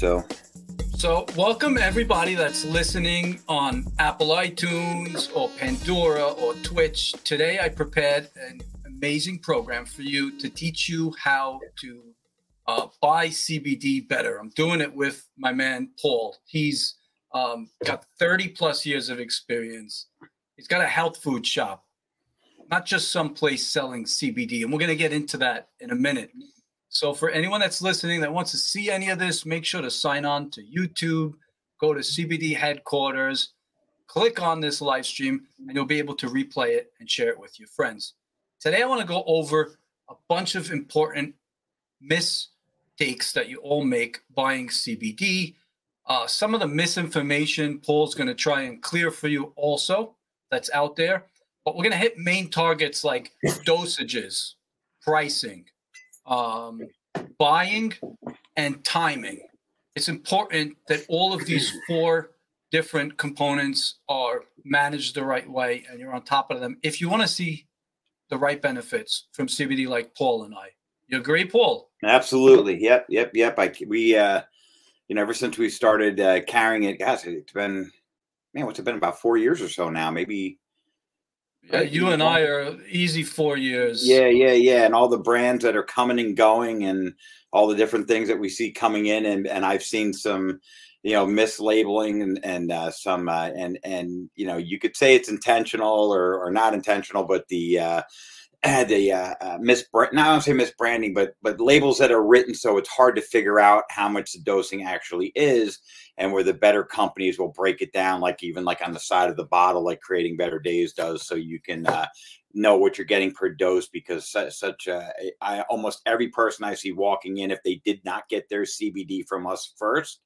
So, so welcome everybody that's listening on Apple iTunes or Pandora or Twitch. Today I prepared an amazing program for you to teach you how to uh, buy CBD better. I'm doing it with my man Paul. He's um, got 30 plus years of experience. He's got a health food shop, not just some place selling CBD. And we're going to get into that in a minute. So, for anyone that's listening that wants to see any of this, make sure to sign on to YouTube, go to CBD headquarters, click on this live stream, and you'll be able to replay it and share it with your friends. Today, I want to go over a bunch of important mistakes that you all make buying CBD. Uh, some of the misinformation Paul's going to try and clear for you also that's out there. But we're going to hit main targets like dosages, pricing, um, buying, and timing. It's important that all of these four different components are managed the right way and you're on top of them if you want to see the right benefits from CBD like Paul and I. You agree, Paul? Absolutely. Yep. Yep. Yep. I, we, uh, you know, ever since we started uh, carrying it, guys, it's been, man, what's it been about four years or so now? Maybe yeah, you and I are easy four years. Yeah, yeah, yeah. And all the brands that are coming and going and all the different things that we see coming in and, and I've seen some, you know, mislabeling and, and uh, some uh, and and you know, you could say it's intentional or, or not intentional, but the uh the uh, uh mis not I say misbranding, but but labels that are written so it's hard to figure out how much the dosing actually is and where the better companies will break it down, like even like on the side of the bottle, like Creating Better Days does, so you can uh, know what you're getting per dose. Because such, such a, I, almost every person I see walking in, if they did not get their CBD from us first,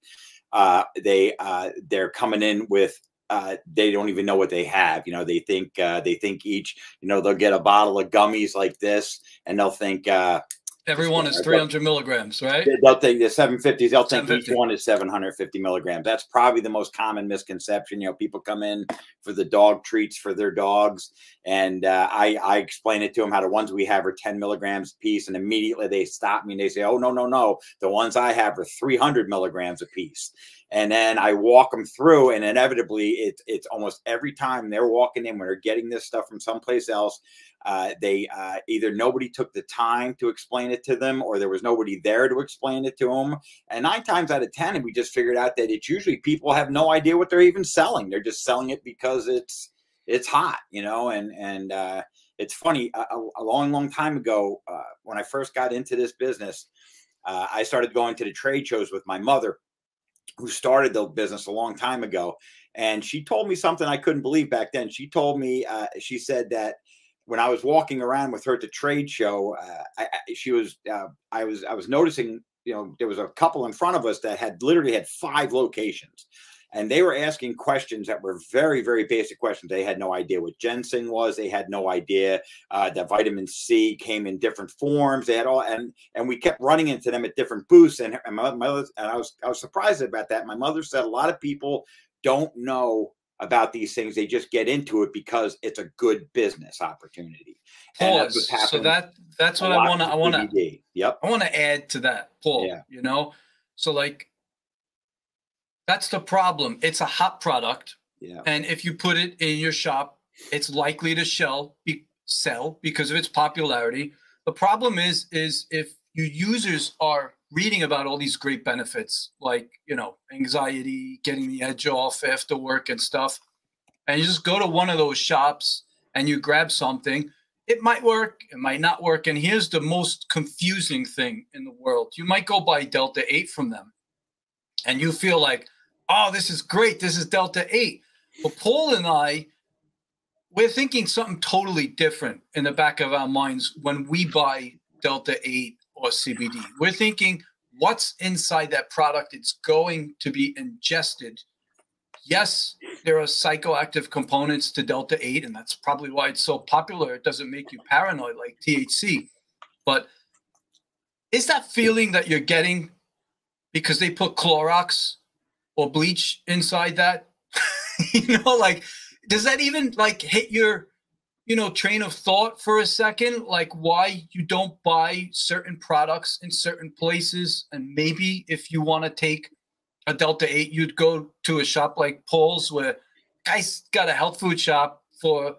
uh, they uh, they're coming in with uh, they don't even know what they have. You know, they think uh, they think each, you know, they'll get a bottle of gummies like this, and they'll think, uh, Everyone is 300 milligrams, right? They'll think the 750s. They'll think each one is 750 milligrams. That's probably the most common misconception. You know, people come in for the dog treats for their dogs, and uh, I, I explain it to them how the ones we have are 10 milligrams a piece, and immediately they stop me and they say, "Oh no, no, no! The ones I have are 300 milligrams a piece." And then I walk them through, and inevitably, it's it's almost every time they're walking in when they're getting this stuff from someplace else. Uh, they uh, either nobody took the time to explain it to them, or there was nobody there to explain it to them. And nine times out of ten, we just figured out that it's usually people have no idea what they're even selling. They're just selling it because it's it's hot, you know. And and uh, it's funny. A, a, long, long time ago, uh, when I first got into this business, uh, I started going to the trade shows with my mother, who started the business a long time ago. And she told me something I couldn't believe back then. She told me, uh, she said that when I was walking around with her at the trade show, uh, I, I, she was uh, I was I was noticing you know there was a couple in front of us that had literally had five locations, and they were asking questions that were very very basic questions. They had no idea what ginseng was. They had no idea uh, that vitamin C came in different forms. They had all and and we kept running into them at different booths. And, and my mother and I was I was surprised about that. My mother said a lot of people don't know about these things. They just get into it because it's a good business opportunity. Pause. so that that's what I want to. I want to. Yep. I want to add to that, Paul. Yeah. You know, so like that's the problem. It's a hot product. Yeah. And if you put it in your shop, it's likely to shell be, sell because of its popularity. The problem is, is if your users are reading about all these great benefits like you know anxiety getting the edge off after work and stuff and you just go to one of those shops and you grab something it might work it might not work and here's the most confusing thing in the world you might go buy delta 8 from them and you feel like oh this is great this is delta 8 but paul and i we're thinking something totally different in the back of our minds when we buy delta 8 or CBD. We're thinking what's inside that product. It's going to be ingested. Yes, there are psychoactive components to Delta 8, and that's probably why it's so popular. It doesn't make you paranoid like THC. But is that feeling that you're getting because they put Clorox or bleach inside that? you know, like, does that even like hit your you know train of thought for a second like why you don't buy certain products in certain places and maybe if you want to take a Delta 8, you'd go to a shop like Paul's where guy's got a health food shop for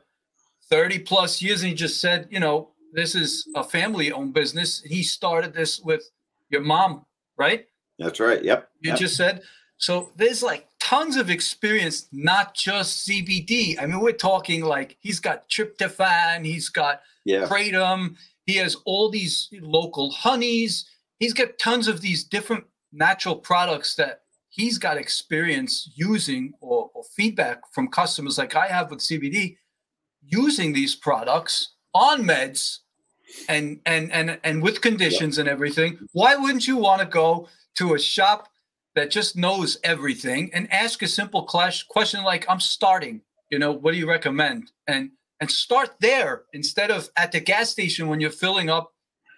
30 plus years. And he just said, you know, this is a family owned business. He started this with your mom, right? That's right. Yep. You yep. just said. So there's like tons of experience, not just CBD. I mean, we're talking like he's got tryptophan, he's got yeah. kratom, he has all these local honeys. He's got tons of these different natural products that he's got experience using or, or feedback from customers like I have with CBD using these products on meds and and and and with conditions yeah. and everything why wouldn't you want to go to a shop that just knows everything and ask a simple question like i'm starting you know what do you recommend? and and start there instead of at the gas station when you're filling up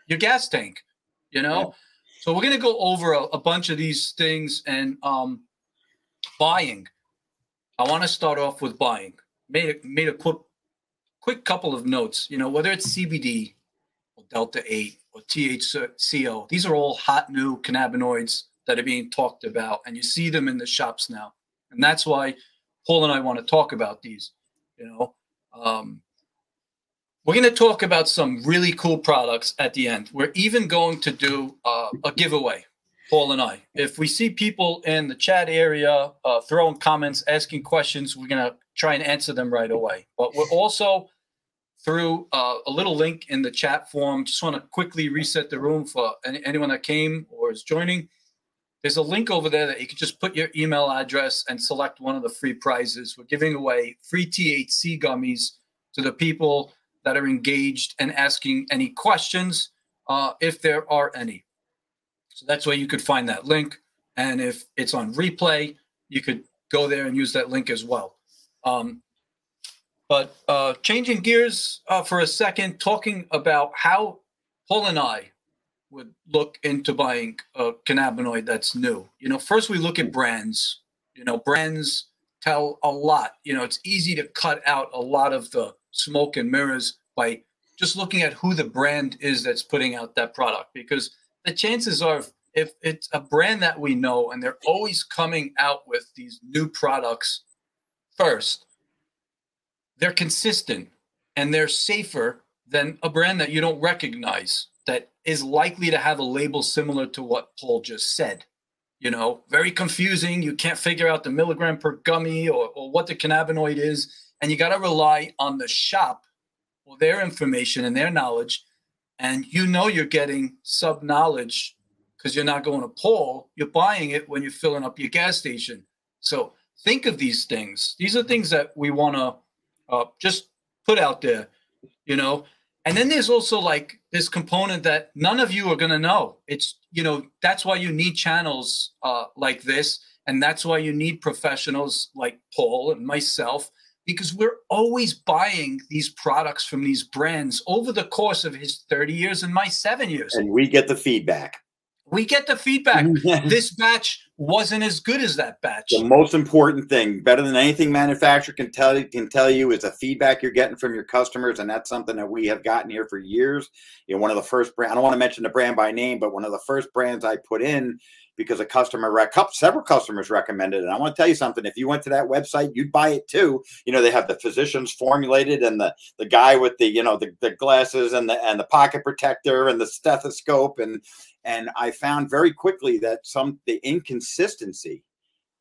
your gas tank you know? Yeah. so we're going to go over a, a, bunch of these things and um buying. I want to start off with buying. Made a made a quick quick couple of notes you know whether it's cbd or delta 8 or thco these are all hot new cannabinoids that are being talked about, and you see them in the shops now. And that's why Paul and I want to talk about these. You know, um, we're going to talk about some really cool products at the end. We're even going to do uh, a giveaway, Paul and I. If we see people in the chat area uh, throwing comments, asking questions, we're going to try and answer them right away. But we're also through uh, a little link in the chat form. Just want to quickly reset the room for any, anyone that came or is joining. There's a link over there that you can just put your email address and select one of the free prizes. We're giving away free THC gummies to the people that are engaged and asking any questions, uh, if there are any. So that's where you could find that link. And if it's on replay, you could go there and use that link as well. Um, but uh, changing gears uh, for a second, talking about how Paul and I would look into buying a cannabinoid that's new. You know, first we look at brands. You know, brands tell a lot. You know, it's easy to cut out a lot of the smoke and mirrors by just looking at who the brand is that's putting out that product because the chances are if it's a brand that we know and they're always coming out with these new products first they're consistent and they're safer than a brand that you don't recognize that is likely to have a label similar to what Paul just said. You know, very confusing. You can't figure out the milligram per gummy or, or what the cannabinoid is. And you got to rely on the shop for their information and their knowledge. And you know you're getting sub knowledge because you're not going to Paul. You're buying it when you're filling up your gas station. So think of these things. These are things that we want to uh, just put out there. You know, and then there's also like this component that none of you are going to know. It's, you know, that's why you need channels uh, like this. And that's why you need professionals like Paul and myself, because we're always buying these products from these brands over the course of his 30 years and my seven years. And we get the feedback we get the feedback. this batch wasn't as good as that batch. The most important thing, better than anything manufacturer can tell you, can tell you, is the feedback you're getting from your customers, and that's something that we have gotten here for years. You know, one of the first brand. I don't want to mention the brand by name, but one of the first brands I put in because a customer, rec- several customers recommended it. And I want to tell you something. If you went to that website, you'd buy it too. You know, they have the physicians formulated and the the guy with the you know the, the glasses and the and the pocket protector and the stethoscope and and I found very quickly that some the inconsistency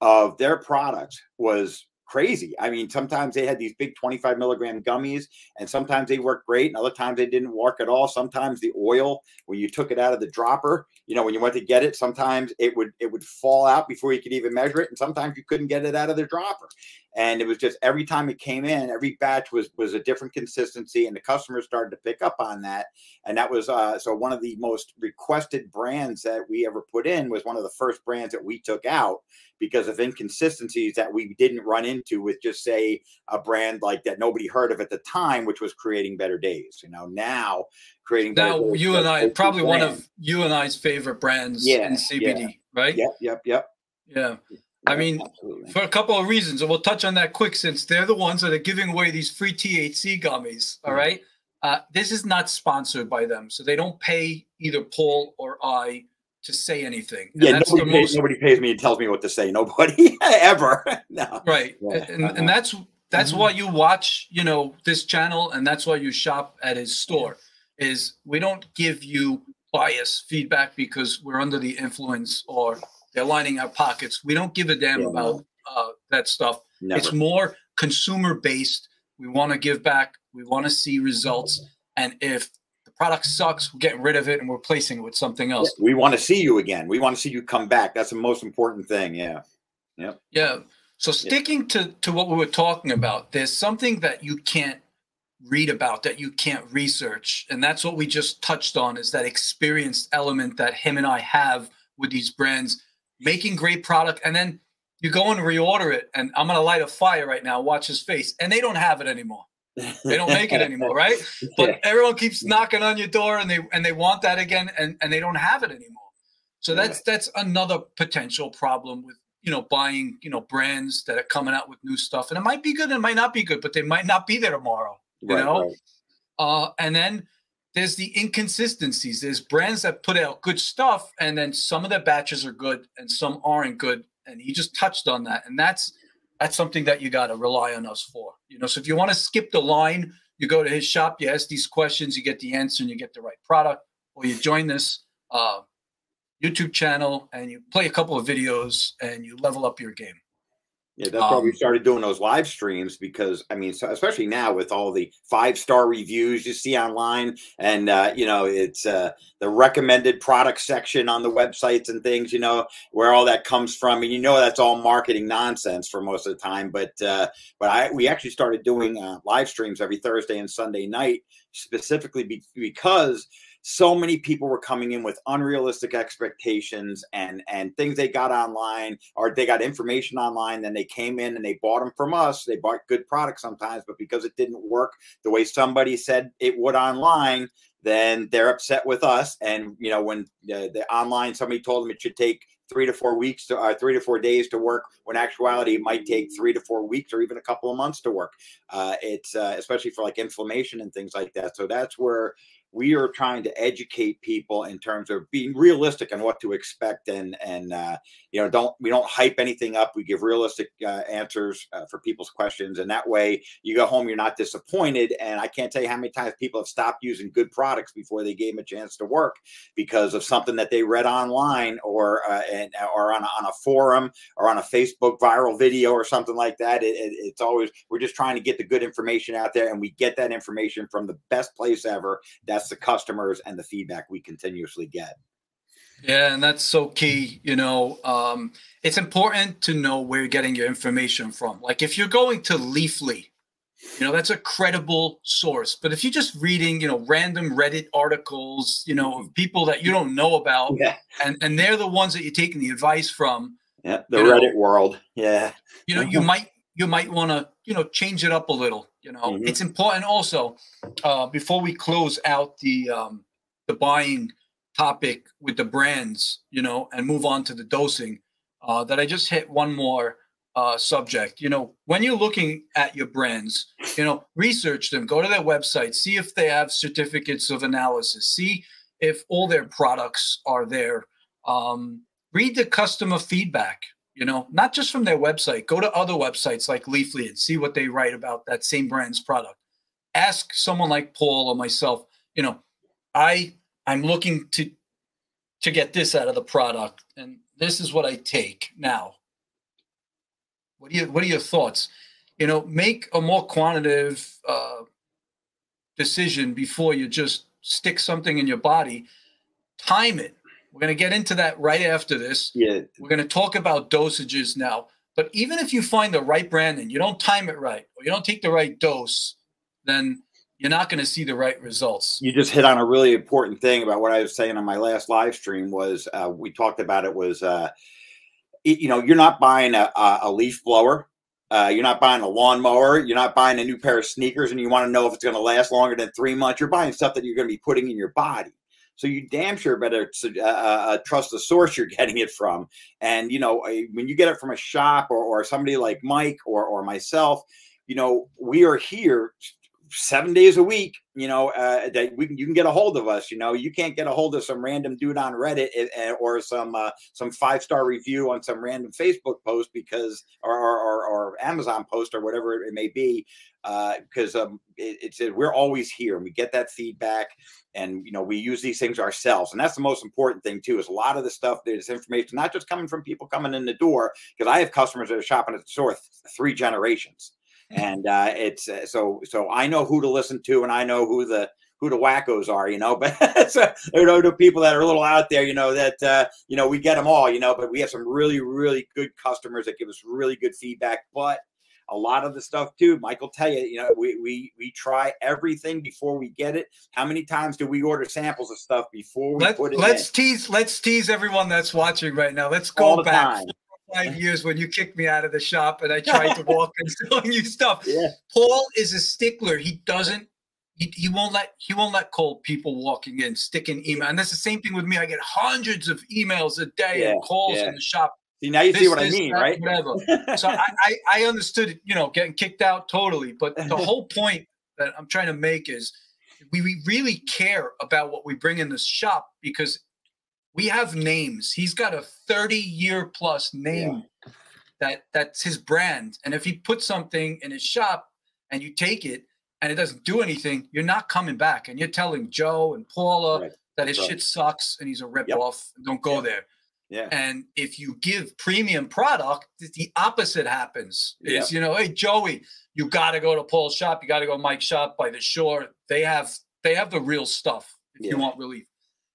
of their products was crazy. I mean, sometimes they had these big 25 milligram gummies, and sometimes they worked great, and other times they didn't work at all. Sometimes the oil, when you took it out of the dropper, you know, when you went to get it, sometimes it would it would fall out before you could even measure it, and sometimes you couldn't get it out of the dropper. And it was just every time it came in, every batch was was a different consistency, and the customers started to pick up on that. And that was uh, so one of the most requested brands that we ever put in was one of the first brands that we took out because of inconsistencies that we didn't run into with just say a brand like that nobody heard of at the time, which was creating better days. You know, now creating now you and I probably brand. one of you and I's favorite brands yeah, in CBD, yeah. right? Yep, yep, yep. Yeah. I mean, Absolutely. for a couple of reasons, and we'll touch on that quick since they're the ones that are giving away these free THC gummies. All mm-hmm. right. Uh, this is not sponsored by them. So they don't pay either Paul or I to say anything. And yeah, nobody pays, most... nobody pays me and tells me what to say. Nobody ever. no. Right, yeah. and, and that's that's mm-hmm. why you watch, you know, this channel, and that's why you shop at his store. Is we don't give you bias feedback because we're under the influence or they're lining our pockets. We don't give a damn yeah, about uh, that stuff. Never. It's more consumer based. We want to give back. We want to see results. And if the product sucks, we're getting rid of it and we're replacing it with something else. We want to see you again. We want to see you come back. That's the most important thing. Yeah. Yep. Yeah. So sticking to, to what we were talking about, there's something that you can't read about that you can't research. And that's what we just touched on is that experienced element that him and I have with these brands making great product and then you go and reorder it and i'm going to light a fire right now watch his face and they don't have it anymore. They don't make it anymore right? But yeah. everyone keeps knocking on your door and they and they want that again and and they don't have it anymore. So that's that's another potential problem with you know buying you know brands that are coming out with new stuff. And it might be good and it might not be good but they might not be there tomorrow you right, know? right. uh and then there's the inconsistencies. There's brands that put out good stuff, and then some of their batches are good and some aren't good. And he just touched on that, and that's that's something that you got to rely on us for. You know, so if you want to skip the line, you go to his shop, you ask these questions, you get the answer, and you get the right product, or you join this uh, YouTube channel and you play a couple of videos and you level up your game. Yeah, that's um, why we um, started doing those live streams because I mean, especially now with all the five star reviews you see online, and uh, you know, it's uh, the recommended product section on the websites and things. You know, where all that comes from, and you know that's all marketing nonsense for most of the time. But uh, but I we actually started doing uh, live streams every Thursday and Sunday night specifically be, because so many people were coming in with unrealistic expectations and and things they got online or they got information online then they came in and they bought them from us. They bought good products sometimes but because it didn't work the way somebody said it would online then they're upset with us. And you know when the, the online somebody told them it should take three to four weeks to uh, three to four days to work when actuality it might take three to four weeks or even a couple of months to work. Uh, it's uh, especially for like inflammation and things like that. So that's where we are trying to educate people in terms of being realistic on what to expect and and uh, you know don't we don't hype anything up. We give realistic uh, answers uh, for people's questions. And that way you go home you're not disappointed. And i can't tell you how many times people have stopped using good products before they gave them a chance to work because of something that they read online or uh, and, or on a, on a forum or on a facebook viral video or something like that. It, it, it's always we're just trying to get the good information out there and we get that information from the best place ever. That's the customers and the feedback we continuously get. Yeah, and that's so key. You know, um, it's important to know where you're getting your information from. Like if you're going to Leafly, you know, that's a credible source. But if you're just reading, you know, random Reddit articles, you know, of people that you don't know about, yeah. and, and they're the ones that you're taking the advice from. Yeah, the Reddit know, world. Yeah. You know, you might you might want to, you know, change it up a little you know, mm-hmm. it's important also uh, before we close out the um, the buying topic with the brands, you know, and move on to the dosing. Uh, that I just hit one more uh, subject. You know, when you're looking at your brands, you know, research them, go to their website, see if they have certificates of analysis, see if all their products are there. Um, read the customer feedback you know, not just from their website. Go to other websites like Leafly and see what they write about that same brand's product. Ask someone like Paul or myself, you know, I I'm looking to to get this out of the product and this is what I take now. What do you what are your thoughts? You know, make a more quantitative uh, decision before you just stick something in your body. Time it we're going to get into that right after this. Yeah. We're going to talk about dosages now. But even if you find the right brand and you don't time it right or you don't take the right dose, then you're not going to see the right results. You just hit on a really important thing about what I was saying on my last live stream was uh, we talked about it was, uh, it, you know, you're not buying a, a leaf blower. Uh, you're not buying a lawnmower. You're not buying a new pair of sneakers and you want to know if it's going to last longer than three months. You're buying stuff that you're going to be putting in your body. So you damn sure better uh, uh, uh, trust the source you're getting it from. And you know, when you get it from a shop or, or somebody like Mike or or myself, you know, we are here seven days a week, you know, uh, that we can, you can get a hold of us. You know, you can't get a hold of some random dude on Reddit eh, eh, or some uh, some five star review on some random Facebook post because or, or, or Amazon post or whatever it may be, because uh, um, it, it's we're always here and we get that feedback, and you know we use these things ourselves, and that's the most important thing too. Is a lot of the stuff there's information not just coming from people coming in the door because I have customers that are shopping at the store th- three generations and uh, it's uh, so so I know who to listen to, and I know who the who the wackos are, you know. But so, you know, the people that are a little out there, you know, that uh, you know we get them all, you know. But we have some really really good customers that give us really good feedback, but. A lot of the stuff too, Michael tell you, you know, we we we try everything before we get it. How many times do we order samples of stuff before we Let, put it? Let's in? tease. Let's tease everyone that's watching right now. Let's go back time five years when you kicked me out of the shop and I tried to walk and selling you stuff. Yeah. Paul is a stickler. He doesn't. He, he won't let he won't let cold people walking in sticking email and that's the same thing with me. I get hundreds of emails a day Yeah, and calls yeah. in the shop. See now you see This, what I mean, that, right? Whatever. So I, I I understood you know getting kicked out totally, but the whole point that I'm trying to make is we, we really care about what we bring in the shop because we have names. He's got a 30 year plus name that that's his brand. And if he puts something in his shop and you take it and it doesn't do anything, you're not coming back. And you're telling Joe and Paula Right. that his Right. shit sucks and he's a ripoff. Don't go Yep. there. yeah. And if you give premium product, th- the opposite happens. Is you know, hey Joey, you got to go to Paul's shop. You got to go to Mike's shop by the shore. They have they have the real stuff if you want relief.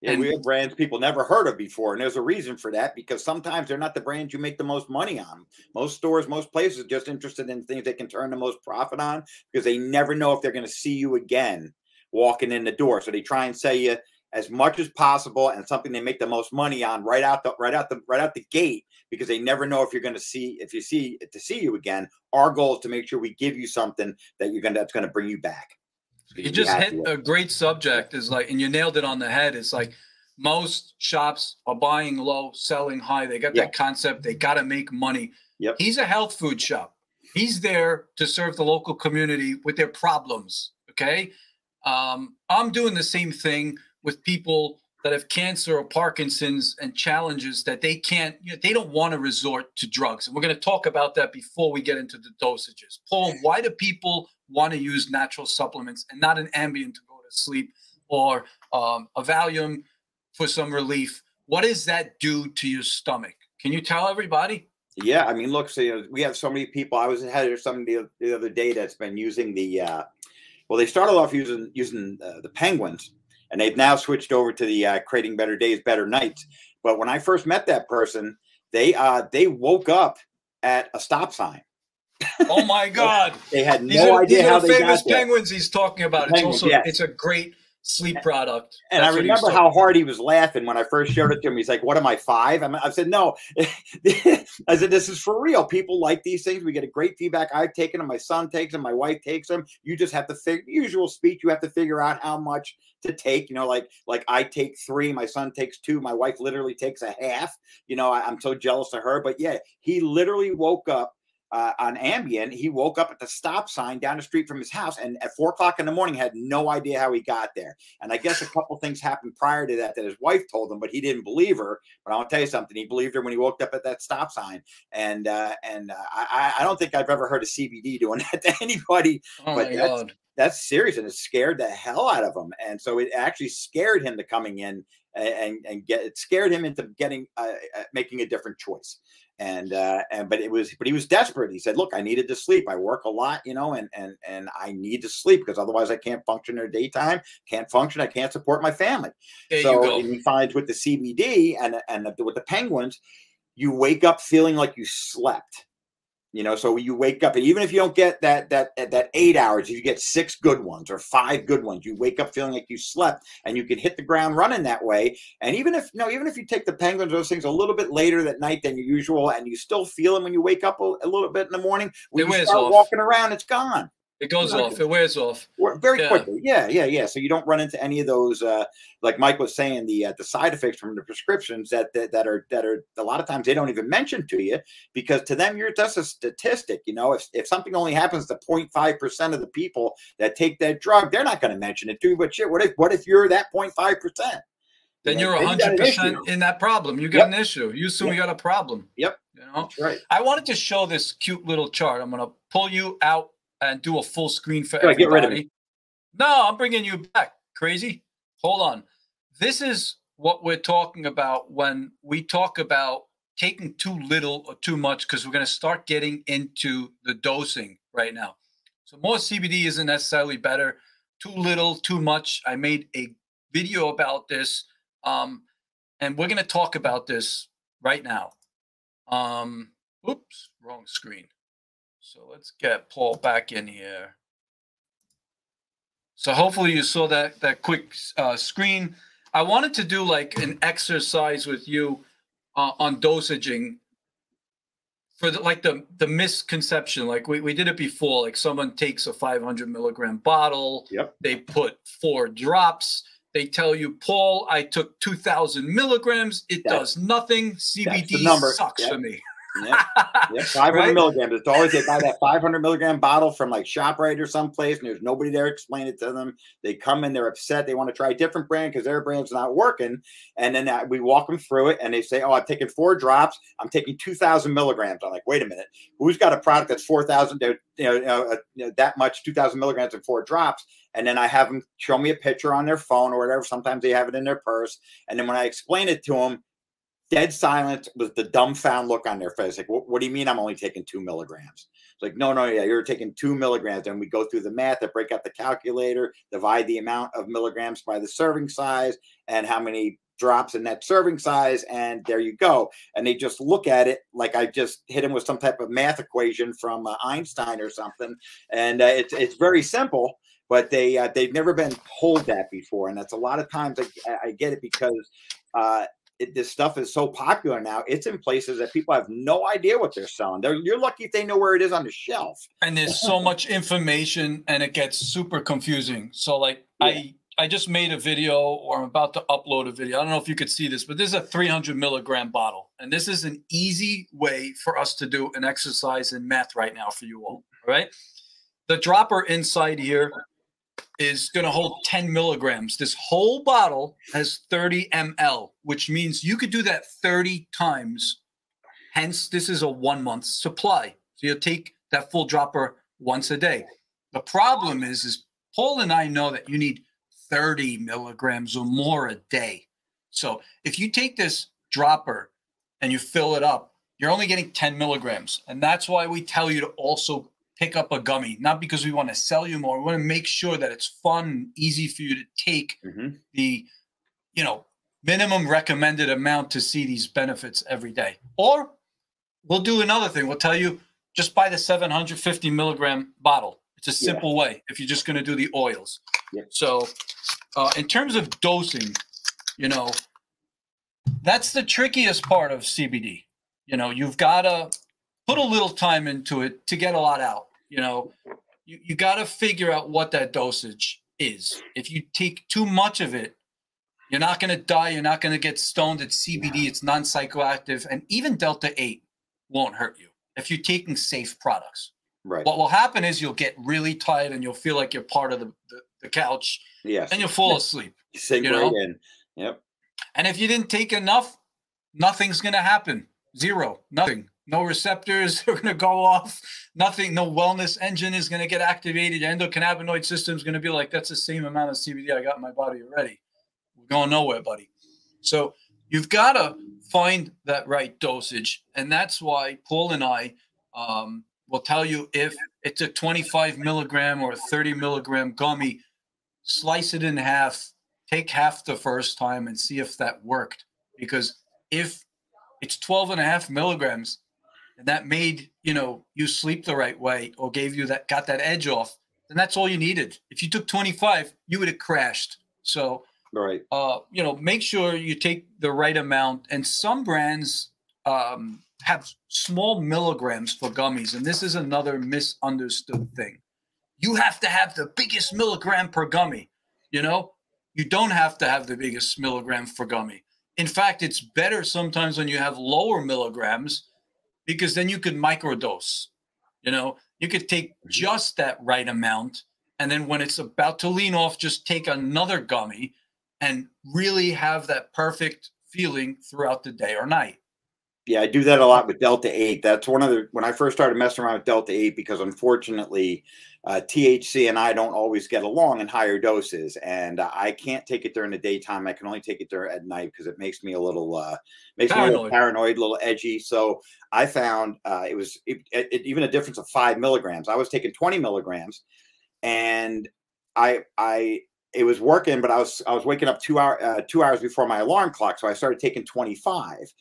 Yeah, we have brands people never heard of before, and there's a reason for that because sometimes they're not the brands you make the most money on. Most stores, most places are just interested in things they can turn the most profit on because they never know if they're going to see you again walking in the door. So they try and sell you as much as possible and something they make the most money on right out the right out the right out the gate because they never know if you're going to see if you see to see you again. Our goal is to make sure we give you something that you're going to that's going to bring you back. You just hit a great subject. Is like, and you nailed it on the head. It's like most shops are buying low, selling high. They got Yeah. that concept. They got to make money. Yep. He's a health food shop. He's there to serve the local community with their problems. Okay. Um, I'm doing the same thing with people that have cancer or Parkinson's and challenges that they can't, you know, they don't want to resort to drugs. And we're going to talk about that before we get into the dosages. Paul, why do people want to use natural supplements and not an Ambien to go to sleep or um, a Valium for some relief? What does that do to your stomach? Can you tell everybody? Yeah, I mean, look, so you know, we have so many people. I was ahead of somebody the, the other day that's been using the. Uh, well, they started off using using uh, the penguins, and they've now switched over to the uh, creating better days, better nights. But when I first met that person, they uh, they woke up at a stop sign. Oh my God! They had These no are, these idea are how the they famous got there. penguins he's talking about. It's Penguins, also yes. it's a great sleep product. And That's I what he was remember how hard he was laughing when I first showed it to him. He's like, "What am I five? I'm, I said, "No." I said, "This is for real. People like these things. We get a great feedback. I've taken them. My son takes them. My wife takes them. You just have to figure usual speech. You have to figure out how much to take. You know, like like I take three. My son takes two. My wife literally takes a half. You know, I, I'm so jealous of her. But yeah, he literally woke up uh, on Ambien. He woke up at the stop sign down the street from his house, and at four o'clock in the morning, had no idea how he got there. And I guess a couple things happened prior to that that his wife told him, but he didn't believe her. But I'll tell you something: he believed her when he woke up at that stop sign. And uh, and uh, I, I don't think I've ever heard of CBD doing that to anybody. Oh but my that's- God! That's serious, and it scared the hell out of him. And so it actually scared him to coming in and and, get it scared him into getting uh, uh, making a different choice and uh and but it was but he was desperate. He said look i needed to sleep. I work a lot you know and and and i need to sleep because otherwise i can't function in the daytime can't function i can't support my family. There so he finds with the cbd and and the, with the penguins you wake up feeling like you slept you know so you wake up and even if you don't get that that that eight hours if you get six good ones or five good ones you wake up feeling like you slept and you can hit the ground running that way and even if no even if you take the penguins those things a little bit later that night than usual and you still feel them when you wake up a, a little bit in the morning when It you start off. walking around it's gone It goes off. It wears off very yeah. quickly. Yeah, yeah, yeah. So you don't run into any of those, uh, like Mike was saying, the uh, the side effects from the prescriptions that, that that are that are a lot of times they don't even mention to you because to them you're just a statistic. You know, if if something only happens to 0.5 percent of the people that take that drug, they're not going to mention it to you. But shit, what if what if you're that 0.5 percent? Then you are hundred percent in that problem. You got yep. an issue. You assume yep. you got a problem. Yep. You know, That's right. I wanted to show this cute little chart. I'm going to pull you out and do a full screen for everybody. Get rid of me. No, I'm bringing you back. Crazy. Hold on. This is what we're talking about when we talk about taking too little or too much because we're going to start getting into the dosing right now. So more CBD isn't necessarily better. Too little, too much. I made a video about this, um, and we're going to talk about this right now. Um, oops, wrong screen. So let's get Paul back in here. So hopefully you saw that that quick uh, screen. I wanted to do like an exercise with you uh, on dosaging for the, like the the misconception. Like we, we did it before. Like someone takes a 500 milligram bottle. Yep. They put four drops. They tell you, Paul, I took 2,000 milligrams. It that's, does nothing. CBD sucks yep. for me. Yeah, yeah 500 right? milligrams. It's always they buy that 500 milligram bottle from like ShopRite or someplace, and there's nobody there explain it to them. They come in, they're upset. They want to try a different brand because their brand's not working. And then uh, we walk them through it, and they say, "Oh, I'm taking four drops. I'm taking 2,000 milligrams." I'm like, "Wait a minute. Who's got a product that's 4,000? You know, uh, you know, that much, 2,000 milligrams and four drops?" and then I have them show me a picture on their phone or whatever. Sometimes they have it in their purse. And then when I explain it to them, dead silent with the dumbfound look on their face. Like, what, what do you mean I'm only taking two milligrams? It's like, no, no, yeah, you're taking two milligrams. And we go through the math, I break out the calculator, divide the amount of milligrams by the serving size and how many drops in that serving size, and there you go. And they just look at it like I just hit them with some type of math equation from uh, Einstein or something. And uh, it's it's very simple, but they uh, they've never been told that before, and that's a lot of times I, I get it because uh, it, this stuff is so popular now. It's in places that people have no idea what they're selling. They're, you're lucky if they know where it is on the shelf. And there's so much information, and it gets super confusing. So, like, yeah. I I just made a video, or I'm about to upload a video. I don't know if you could see this, but this is a 300 milligram bottle, and this is an easy way for us to do an exercise in math right now for you all. All right, the dropper inside here is going to hold 10 milligrams. This whole bottle has 30 ml, which means you could do that 30 times. Hence, this is a one month supply. So you'll take that full dropper once a day. The problem is, is Paul and I know that you need 30 milligrams or more a day. So if you take this dropper and you fill it up, you're only getting 10 milligrams. And that's why we tell you to also pick up a gummy, not because we want to sell you more. We want to make sure that it's fun, easy for you to take mm-hmm. the, you know, minimum recommended amount to see these benefits every day. Or we'll do another thing. We'll tell you just buy the 750 milligram bottle. It's a simple yeah. way if you're just going to do the oils. Yeah. So, uh, in terms of dosing, you know, that's the trickiest part of CBD. You know, you've got to put a little time into it to get a lot out you know, you, you got to figure out what that dosage is. If you take too much of it, you're not going to die. You're not going to get stoned. It's CBD. It's non psychoactive. And even Delta 8 won't hurt you if you're taking safe products. Right. What will happen is you'll get really tired and you'll feel like you're part of the, the, the couch. Yes. And you'll fall asleep. Sink you know? right in. Yep. And if you didn't take enough, nothing's going to happen. Zero. Nothing. No receptors are going to go off. Nothing, no wellness engine is going to get activated. Your endocannabinoid system is going to be like, that's the same amount of CBD I got in my body already. We're going nowhere, buddy. So you've got to find that right dosage. And that's why Paul and I um, will tell you if it's a 25 milligram or a 30 milligram gummy, slice it in half, take half the first time and see if that worked. Because if it's 12 and a half milligrams and that made you know you sleep the right way or gave you that got that edge off then that's all you needed. If you took 25 you would have crashed. So right. uh you know make sure you take the right amount. And some brands um have small milligrams for gummies and this is another misunderstood thing. You have to have the biggest milligram per gummy. You know, you don't have to have the biggest milligram per gummy. In fact, it's better sometimes when you have lower milligrams because then you could microdose. You know, you could take just that right amount. And then when it's about to lean off, just take another gummy and really have that perfect feeling throughout the day or night. Yeah, I do that a lot with Delta 8. That's one of the, when I first started messing around with Delta 8, because unfortunately, uh, THC and I don't always get along in higher doses, and uh, I can't take it during the daytime. I can only take it during at night because it makes me a little uh, makes paranoid. me a little paranoid, a little edgy. So I found uh, it was it, it, even a difference of five milligrams. I was taking 20 milligrams, and I I it was working, but I was I was waking up two hour uh, two hours before my alarm clock, so I started taking 25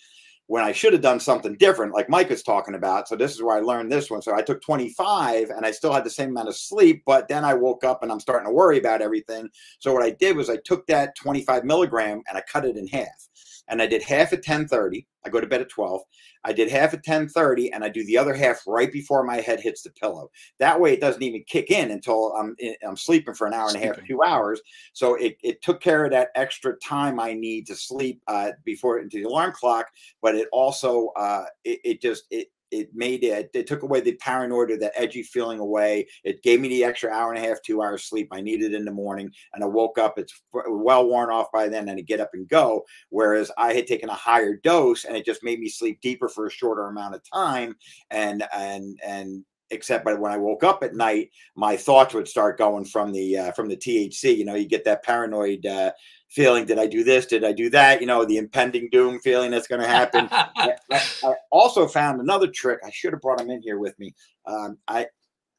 when I should have done something different, like Mike was talking about. So this is where I learned this one. So I took 25 and I still had the same amount of sleep, but then I woke up and I'm starting to worry about everything. So what I did was I took that 25 milligram and I cut it in half and I did half at 10:30. I go to bed at 12. I did half at 10:30 and I do the other half right before my head hits the pillow. That way it doesn't even kick in until I'm I'm sleeping for an hour sleeping. and a half, 2 hours. So it, it took care of that extra time I need to sleep uh, before into the alarm clock, but it also uh, it, it just it it made it it took away the paranoia that edgy feeling away. It gave me the extra hour and a half two hours sleep. I needed in the morning and i woke up it's well worn off by then and to get up and go. Whereas i had taken a higher dose and it just made me sleep deeper for a shorter amount of time and and and except but when I woke up at night, my thoughts would start going from the uh, from the THC. You know, you get that paranoid uh, feeling did i do this? Did i do that? You know the impending doom feeling that's going to happen. I, I, also found another trick i should have brought him in here with me. Um, i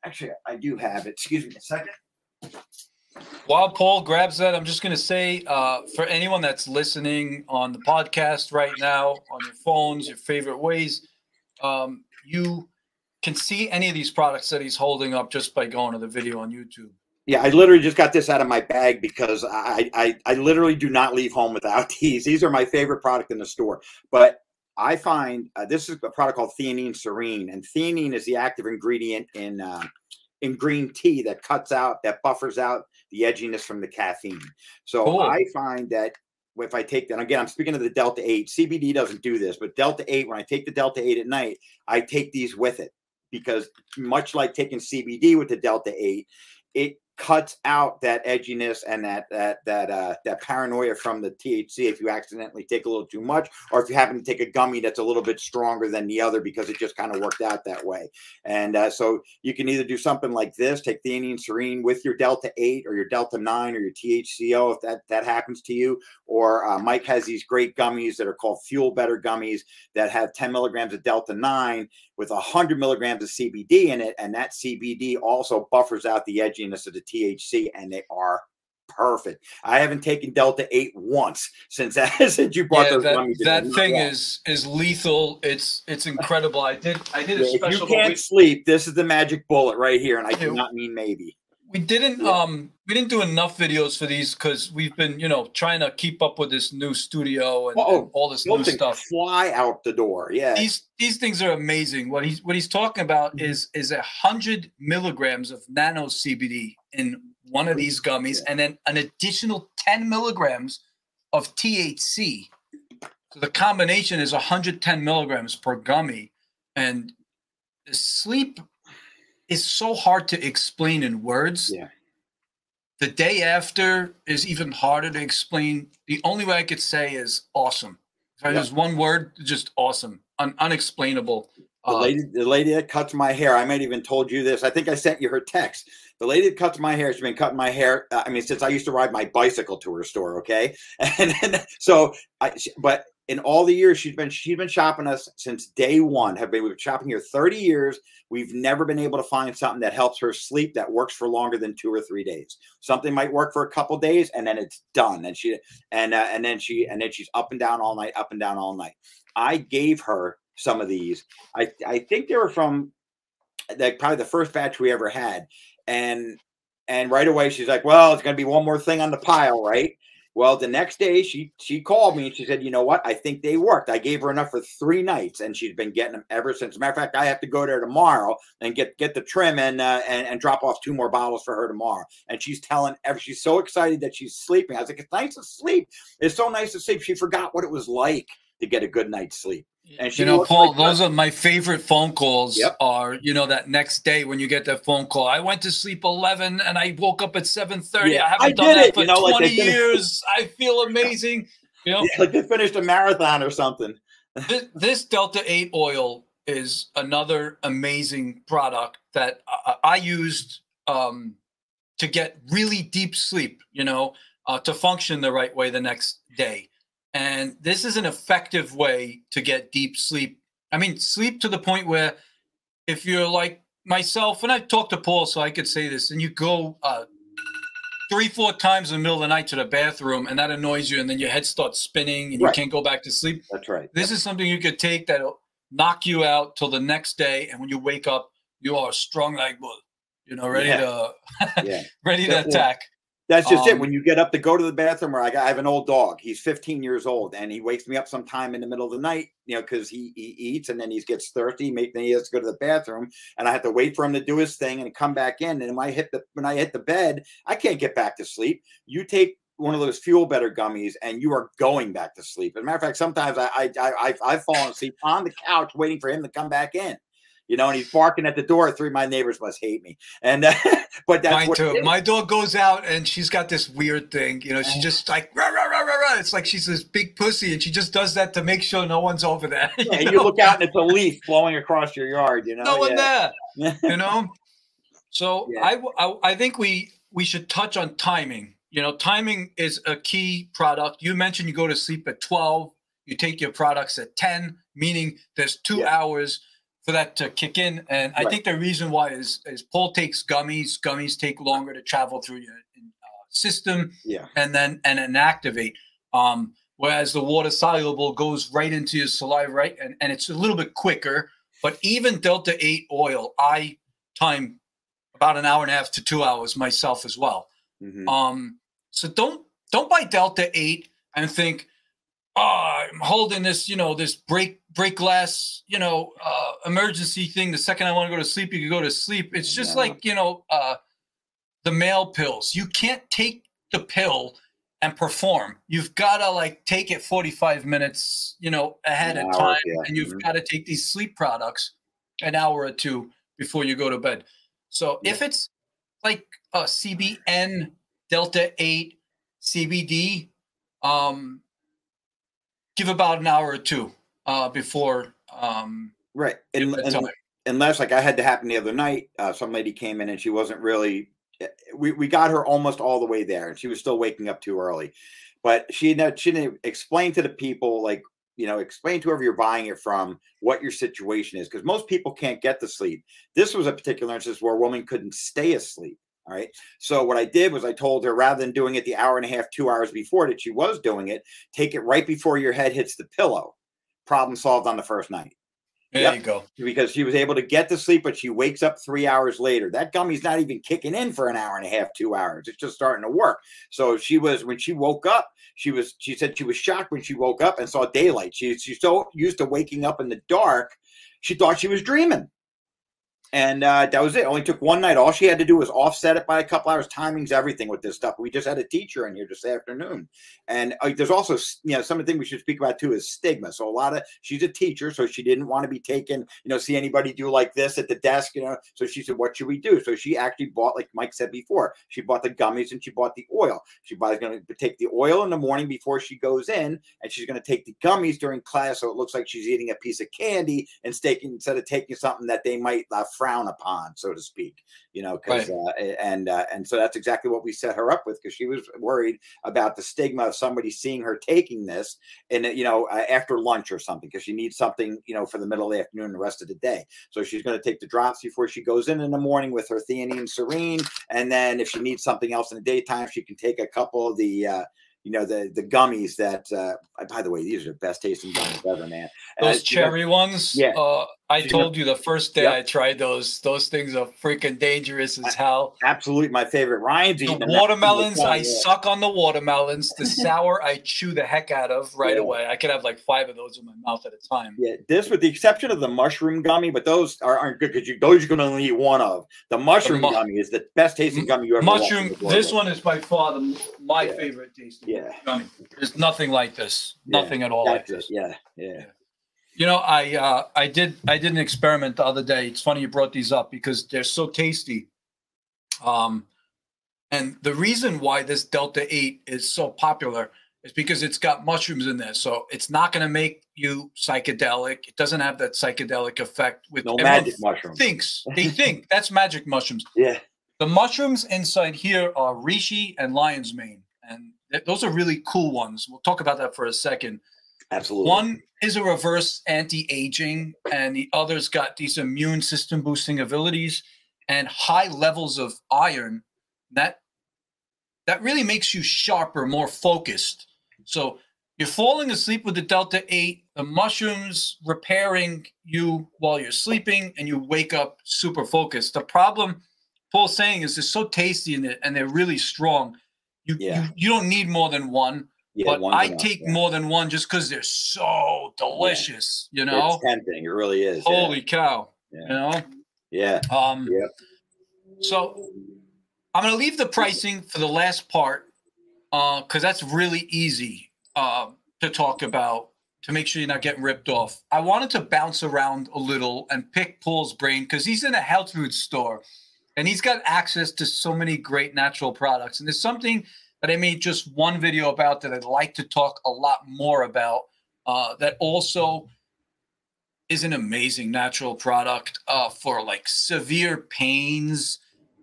actually i do have it. Excuse me a second. While paul grabs that i'm just going to say uh, for anyone that's listening on the podcast right now on your phones your favorite ways um, you can see any of these products that he's holding up just by going to the video on youtube yeah, I literally just got this out of my bag because I, I, I literally do not leave home without these. These are my favorite product in the store. But I find uh, this is a product called Theanine Serene, and theanine is the active ingredient in uh, in green tea that cuts out, that buffers out the edginess from the caffeine. So cool. I find that if I take that again, I'm speaking of the Delta 8. CBD doesn't do this, but Delta 8, when I take the Delta 8 at night, I take these with it because much like taking CBD with the Delta 8, it cuts out that edginess and that that that uh, that paranoia from the THC if you accidentally take a little too much, or if you happen to take a gummy that's a little bit stronger than the other because it just kind of worked out that way. And uh, so you can either do something like this: take theanine serene with your Delta Eight or your Delta Nine or your THCO if that that happens to you. Or uh, Mike has these great gummies that are called Fuel Better gummies that have 10 milligrams of Delta Nine with 100 milligrams of CBD in it, and that CBD also buffers out the edginess of the THC, and they are perfect. I haven't taken Delta Eight once since that since you brought yeah, those that, That thing is is lethal. It's it's incredible. I did I did a yeah, special. If you can't sleep, this is the magic bullet right here, and I do not mean maybe we didn't yeah. um we didn't do enough videos for these because we've been you know trying to keep up with this new studio and, and all this new stuff fly out the door yeah these these things are amazing what he's what he's talking about mm-hmm. is is a hundred milligrams of nano cbd in one of these gummies and then an additional 10 milligrams of thc so the combination is 110 milligrams per gummy and the sleep is so hard to explain in words. Yeah. The day after is even harder to explain. The only way I could say is awesome. If I use one word, just awesome, Un- unexplainable. The uh, lady, the lady that cuts my hair, I might even told you this. I think I sent you her text. The lady that cuts my hair, she's been cutting my hair. Uh, I mean, since I used to ride my bicycle to her store. Okay, and, and so I, but in all the years she's been she's been shopping us since day one. Have been we've been shopping here 30 years. We've never been able to find something that helps her sleep that works for longer than two or three days. Something might work for a couple days and then it's done. And she and uh, and then she and then she's up and down all night, up and down all night. I gave her some of these. I I think they were from like probably the first batch we ever had, and and right away she's like, well, it's gonna be one more thing on the pile, right? Well, the next day she she called me and she said, "You know what? I think they worked. I gave her enough for three nights, and she's been getting them ever since. Matter of fact, I have to go there tomorrow and get get the trim and uh, and, and drop off two more bottles for her tomorrow. And she's telling every she's so excited that she's sleeping. I was like, "It's nice to sleep. It's so nice to sleep." She forgot what it was like to get a good night's sleep. And you know, Paul, like those are my favorite phone calls. Yep. Are you know that next day when you get that phone call? I went to sleep eleven and I woke up at seven thirty. Yeah, I haven't I done that it, for you know, twenty like years. I feel amazing. You know, yeah, like they finished a marathon or something. this, this, Delta Eight oil is another amazing product that I, I used um, to get really deep sleep. You know, uh, to function the right way the next day. And this is an effective way to get deep sleep. I mean, sleep to the point where if you're like myself, and I've talked to Paul, so I could say this, and you go uh, three, four times in the middle of the night to the bathroom, and that annoys you, and then your head starts spinning, and right. you can't go back to sleep. That's right. This is something you could take that'll knock you out till the next day, and when you wake up, you are strong like bull, you know, ready yeah. to yeah. ready to attack. That's just um, it. When you get up to go to the bathroom, or I, I have an old dog. He's 15 years old, and he wakes me up sometime in the middle of the night, you know, because he, he eats and then he gets thirsty. Make then he has to go to the bathroom, and I have to wait for him to do his thing and come back in. And when I hit the when I hit the bed, I can't get back to sleep. You take one of those fuel better gummies, and you are going back to sleep. As a matter of fact, sometimes I I, I I've fallen asleep on the couch waiting for him to come back in you know, and he's barking at the door. Three of my neighbors must hate me. And uh, but that's Mine too. My dog goes out and she's got this weird thing. You know, she just like rah, rah, rah, rah, rah. It's like she's this big pussy, and she just does that to make sure no one's over there. You, yeah, you look out and it's a leaf blowing across your yard. You know, no one yeah. there. you know. So yeah. I, I I think we we should touch on timing. You know, timing is a key product. You mentioned you go to sleep at twelve. You take your products at ten, meaning there's two yeah. hours for that to kick in. And I think the reason why is is Paul takes gummies. Gummies take longer to travel through your uh, system, yeah, and then and then activate. Um, whereas the water soluble goes right into your saliva, right, and and it's a little bit quicker. But even Delta Eight oil, I time about an hour and a half to two hours myself as well. Mm-hmm. Um, so don't don't buy Delta Eight and think oh, I'm holding this, you know, this break break glass, you know, uh, emergency thing. The second I want to go to sleep, you can go to sleep. It's just yeah. like you know, uh, the male pills. You can't take the pill and perform. You've got to like take it 45 minutes, you know, ahead of time, yeah. and you've mm-hmm. got to take these sleep products an hour or two before you go to bed. So yeah. if it's like a CBN Delta 8 CBD, um, give about an hour or two uh, before. Um, right. And, and, unless, like, I had to happen the other night, uh, some lady came in and she wasn't really. Eh, we, we got her almost all the way there, and she was still waking up too early. But she didn't, she didn't explain to the people, like, you know, explain to whoever you're buying it from what your situation is, because most people can't get to sleep. This was a particular instance where a woman couldn't stay asleep. All right. So what I did was I told her rather than doing it the hour and a half, two hours before that she was doing it, take it right before your head hits the pillow. Problem solved on the first night. There yep. you go. Because she was able to get to sleep, but she wakes up three hours later. That gummy's not even kicking in for an hour and a half, two hours. It's just starting to work. So she was when she woke up, she was she said she was shocked when she woke up and saw daylight. She she's so used to waking up in the dark, she thought she was dreaming and uh, that was it. Only took one night. All she had to do was offset it by a couple hours. Timing's everything with this stuff. We just had a teacher in here this afternoon, and uh, there's also you know something we should speak about too is stigma. So a lot of she's a teacher, so she didn't want to be taken. You know, see anybody do like this at the desk. You know, so she said, "What should we do?" So she actually bought, like Mike said before, she bought the gummies and she bought the oil. She buys going to take the oil in the morning before she goes in, and she's going to take the gummies during class, so it looks like she's eating a piece of candy and instead of taking something that they might uh, frown upon, so to speak. You know, because right. uh, and uh, and so that's exactly what we set her up with because she was worried about the stigma of somebody seeing her taking this and you know uh, after lunch or something because she needs something you know for the middle of the afternoon and the rest of the day. So she's going to take the drops before she goes in in the morning with her theanine serene, and then if she needs something else in the daytime, she can take a couple of the uh, you know the the gummies that uh by the way these are the best tasting gummies ever man and those cherry know, ones yeah uh I told you the first day yep. I tried those. Those things are freaking dangerous as hell. Absolutely, my favorite. Ryan's the watermelons. Oh, I yeah. suck on the watermelons. The sour, I chew the heck out of right yeah. away. I could have like five of those in my mouth at a time. Yeah, this with the exception of the mushroom gummy, but those are, not good because you those you can only eat one of. The mushroom the mu- gummy is the best tasting gummy you ever. Mushroom. This one is by far the, my yeah. favorite tasting. Yeah. Gummy. There's nothing like this. Nothing at all like this. Yeah. yeah. You know, I uh, I did I did an experiment the other day. It's funny you brought these up because they're so tasty. Um, and the reason why this Delta Eight is so popular is because it's got mushrooms in there. So it's not going to make you psychedelic. It doesn't have that psychedelic effect. With no magic mushrooms. Thinks they think that's magic mushrooms. Yeah. The mushrooms inside here are reishi and lion's mane, and th- those are really cool ones. We'll talk about that for a second. Absolutely. One is a reverse anti-aging, and the other's got these immune system boosting abilities and high levels of iron. That that really makes you sharper, more focused. So you're falling asleep with the Delta 8, the mushrooms repairing you while you're sleeping, and you wake up super focused. The problem Paul's saying is they're so tasty and they're, and they're really strong. You, yeah. you you don't need more than one. Yeah, but I take yeah. more than one just because they're so delicious. Yeah. You know, it's tempting. It really is. Holy cow! You know. Yeah. Um. Yeah. So I'm gonna leave the pricing for the last part, uh, because that's really easy, uh, to talk about to make sure you're not getting ripped off. I wanted to bounce around a little and pick Paul's brain because he's in a health food store, and he's got access to so many great natural products. And there's something that I made just one video about that I'd like to talk a lot more about. Uh, that also is an amazing natural product uh, for like severe pains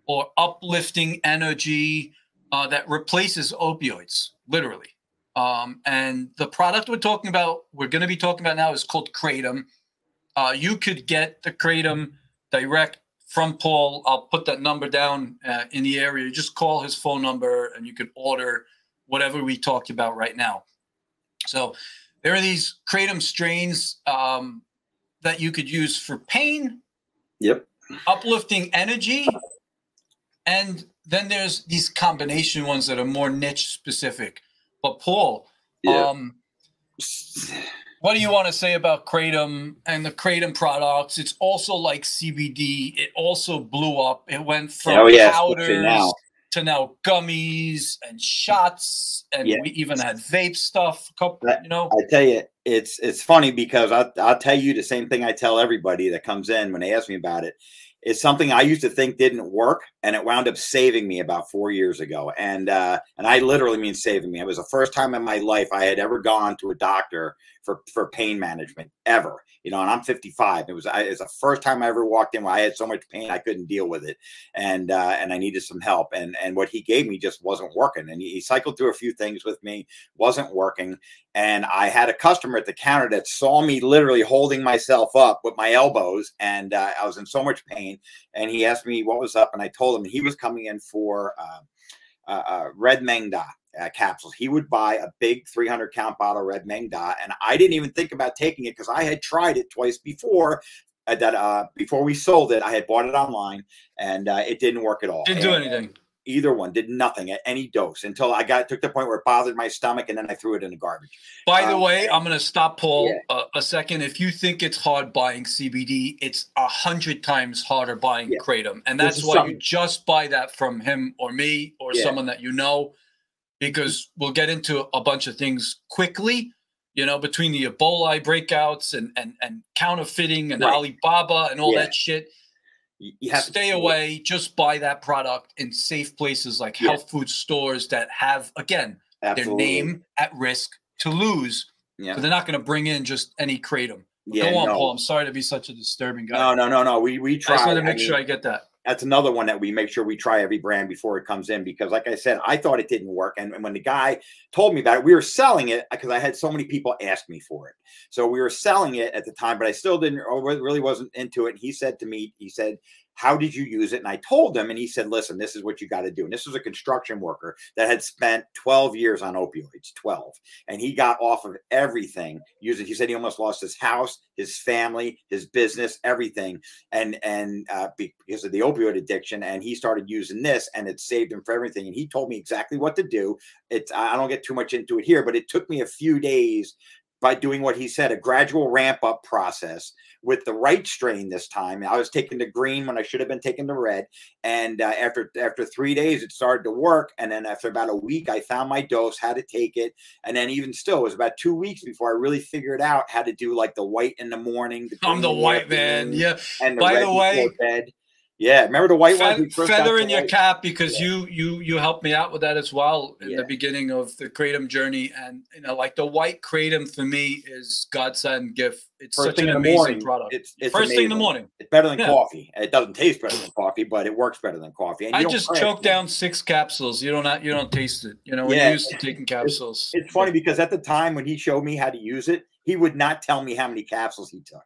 or uplifting energy uh, that replaces opioids, literally. Um, and the product we're talking about, we're going to be talking about now, is called Kratom. Uh, you could get the Kratom direct from Paul. I'll put that number down uh, in the area. You just call his phone number and you can order whatever we talked about right now. So there are these kratom strains um, that you could use for pain. Yep. Uplifting energy. And then there's these combination ones that are more niche specific. But Paul, yeah. um, what do you want to say about kratom and the kratom products? It's also like CBD. It also blew up. It went from oh, yes, powders now. to now gummies and shots, and yeah. we even had vape stuff. Couple, you know. I tell you, it's it's funny because I I'll tell you the same thing I tell everybody that comes in when they ask me about it. It's something I used to think didn't work, and it wound up saving me about four years ago. And uh, and I literally mean saving me. It was the first time in my life I had ever gone to a doctor for for pain management ever. You know, and I'm 55. It was I, it was the first time I ever walked in where I had so much pain I couldn't deal with it, and uh, and I needed some help. And and what he gave me just wasn't working. And he, he cycled through a few things with me, wasn't working. And I had a customer at the counter that saw me literally holding myself up with my elbows, and uh, I was in so much pain. And he asked me what was up, and I told him he was coming in for. Uh, red Maeng Da uh, capsules. He would buy a big 300 count bottle of Red Maeng Da, and I didn't even think about taking it because I had tried it twice before. Uh, that uh, before we sold it, I had bought it online, and uh, it didn't work at all. Didn't do anything. Either one did nothing at any dose until I got took the point where it bothered my stomach, and then I threw it in the garbage. By um, the way, I'm going to stop Paul yeah. a second. If you think it's hard buying CBD, it's a hundred times harder buying yeah. kratom, and that's why something. you just buy that from him or me or yeah. someone that you know because we'll get into a bunch of things quickly you know between the ebola breakouts and and, and counterfeiting and right. alibaba and all yeah. that shit you have stay away just buy that product in safe places like yeah. health food stores that have again Absolutely. their name at risk to lose yeah. so they're not going to bring in just any kratom yeah, Go on, no. Paul. I'm sorry to be such a disturbing guy. No, no, no, no. We we try. I just want to make I sure I get that that's another one that we make sure we try every brand before it comes in because like i said i thought it didn't work. And, and when the guy told me about it we were selling it because i had so many people ask me for it. So we were selling it at the time but i still didn't really wasn't into it. And he said to me he said how did you use it? And I told him, and he said, listen, this is what you got to do. And this was a construction worker that had spent 12 years on opioids, 12. And he got off of everything using, he said he almost lost his house, his family, his business, everything. And, and uh, because of the opioid addiction. And he started using this and it saved him for everything. And he told me exactly what to do. It's, I don't get too much into it here, but it took me a few days by doing what he said, a gradual ramp up process with the right strain this time. I was taking the green when I should have been taking the red. And uh, after after three days, it started to work. And then after about a week, I found my dose, how to take it. And then even still, it was about two weeks before I really figured out how to do like the white in the morning. The I'm the white man. Yeah. And the by the way, bed. Yeah, remember the white Fe- feather in your cap because yeah. you you you helped me out with that as well in yeah. the beginning of the kratom journey, and you know, like the white kratom for me is godsend gift. It's First such an amazing morning, product. It's, it's First amazing. thing in the morning. It's better than yeah. coffee. It doesn't taste better than coffee, but it works better than coffee. And I just choked down six capsules. You don't you don't taste it. You know, when you're used to taking capsules. It's, it's funny because at the time when he showed me how to use it, he would not tell me how many capsules he took.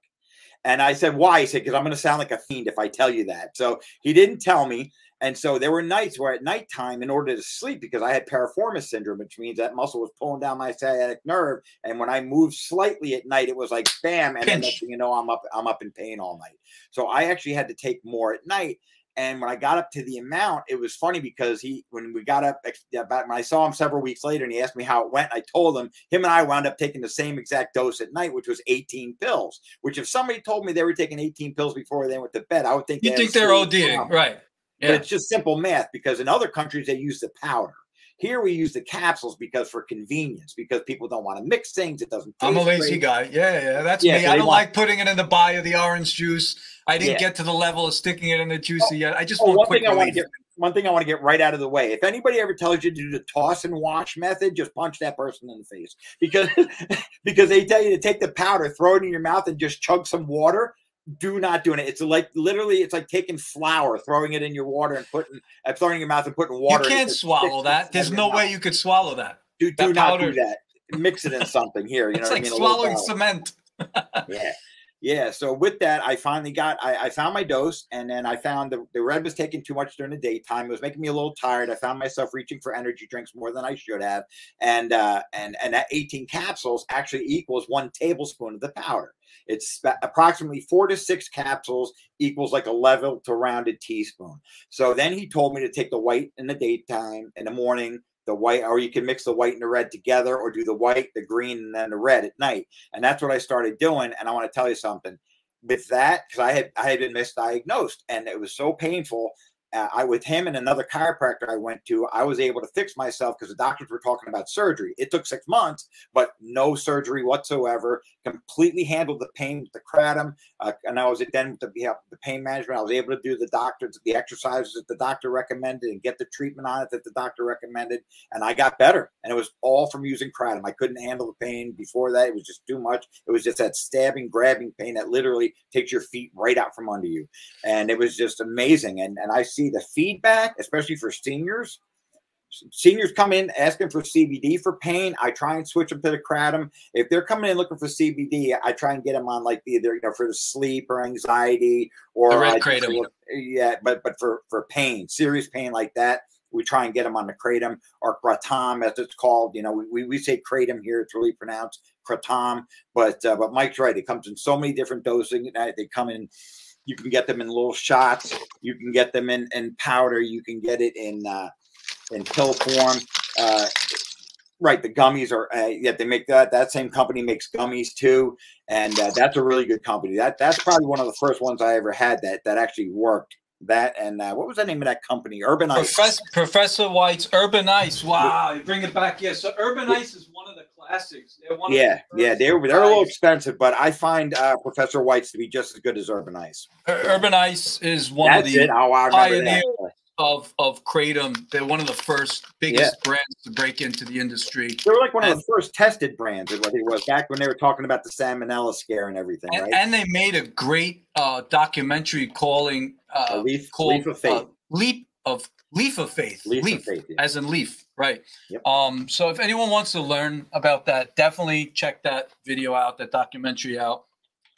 And I said, why? He said, because I'm going to sound like a fiend if I tell you that. So he didn't tell me. And so there were nights where at nighttime, in order to sleep, because I had piriformis syndrome, which means that muscle was pulling down my sciatic nerve. And when I moved slightly at night, it was like bam. And then next thing you know, I'm up, I'm up in pain all night. So I actually had to take more at night. And when I got up to the amount, it was funny because he, when we got up, about when I saw him several weeks later and he asked me how it went, I told him, him and I wound up taking the same exact dose at night, which was 18 pills. Which, if somebody told me they were taking 18 pills before they went to bed, I would think you think they're ODing, right? Yeah. But it's just simple math because in other countries they use the powder. Here we use the capsules because for convenience, because people don't want to mix things. It doesn't. I'm a lazy great. guy. Yeah, yeah, that's yeah, me. I don't want... like putting it in the buy of the orange juice. I didn't yeah. get to the level of sticking it in the juicy oh, yet. I just oh, want one quick thing I want to get. One thing I want to get right out of the way. If anybody ever tells you to do the toss and wash method, just punch that person in the face because because they tell you to take the powder, throw it in your mouth, and just chug some water do not doing it. It's like literally, it's like taking flour, throwing it in your water and putting, uh, throwing in your mouth and putting water. You can't swallow that. There's no way you could swallow that. Do, do not powder. do that. Mix it in something here. You know, it's like I mean? swallowing cement. yeah. Yeah. So with that, I finally got I, I, found my dose, and then I found the, the red was taking too much during the daytime. It was making me a little tired. I found myself reaching for energy drinks more than I should have, and uh, and and that 18 capsules actually equals one tablespoon of the powder. It's approximately four to six capsules equals like a level to rounded teaspoon. So then he told me to take the white in the daytime, in the morning, the white, or you can mix the white and the red together, or do the white, the green, and then the red at night. And that's what I started doing. And I want to tell you something with that because I had I had been misdiagnosed, and it was so painful uh, I with him and another chiropractor I went to, I was able to fix myself because the doctors were talking about surgery. It took six months, but no surgery whatsoever. Completely handled the pain with the kratom, uh, and I was then with the, the pain management. I was able to do the doctors, the exercises that the doctor recommended, and get the treatment on it that the doctor recommended, and I got better. And it was all from using kratom. I couldn't handle the pain before that; it was just too much. It was just that stabbing, grabbing pain that literally takes your feet right out from under you, and it was just amazing. And and I see the feedback, especially for seniors. Seniors come in asking for CBD for pain. I try and switch them to the kratom. If they're coming in looking for CBD, I try and get them on like either you know for the sleep or anxiety or the red kratom. Yeah, but but for for pain, serious pain like that, we try and get them on the kratom or kratom as it's called. You know, we, we say kratom here; it's really pronounced kratom. But uh, but Mike's right; it comes in so many different dosing. They come in you can get them in little shots. You can get them in, in powder. You can get it in uh, in pill form. Uh, right, the gummies are uh, yeah they make that. That same company makes gummies too, and uh, that's a really good company. That that's probably one of the first ones I ever had that that actually worked. That and uh, what was the name of that company? Urban Ice. Professor White's Urban Ice. Wow, you bring it back. Yeah, so Urban Ice is one of the classics. yeah, the yeah, they're they're a little expensive, but I find uh, Professor White's to be just as good as Urban Ice. Urban Ice is one That's of the oh, pioneers of of kratom. They're one of the first biggest yeah. brands to break into the industry. They were like one and, of the first tested brands. Is what it was back when they were talking about the salmonella scare and everything. And, right? and they made a great uh, documentary calling uh, leaf, called leaf of faith. Uh, leap of leaf of faith. Leaf, leaf of faith, yeah. as in leaf, right? Yep. Um. So if anyone wants to learn about that, definitely check that video out, that documentary out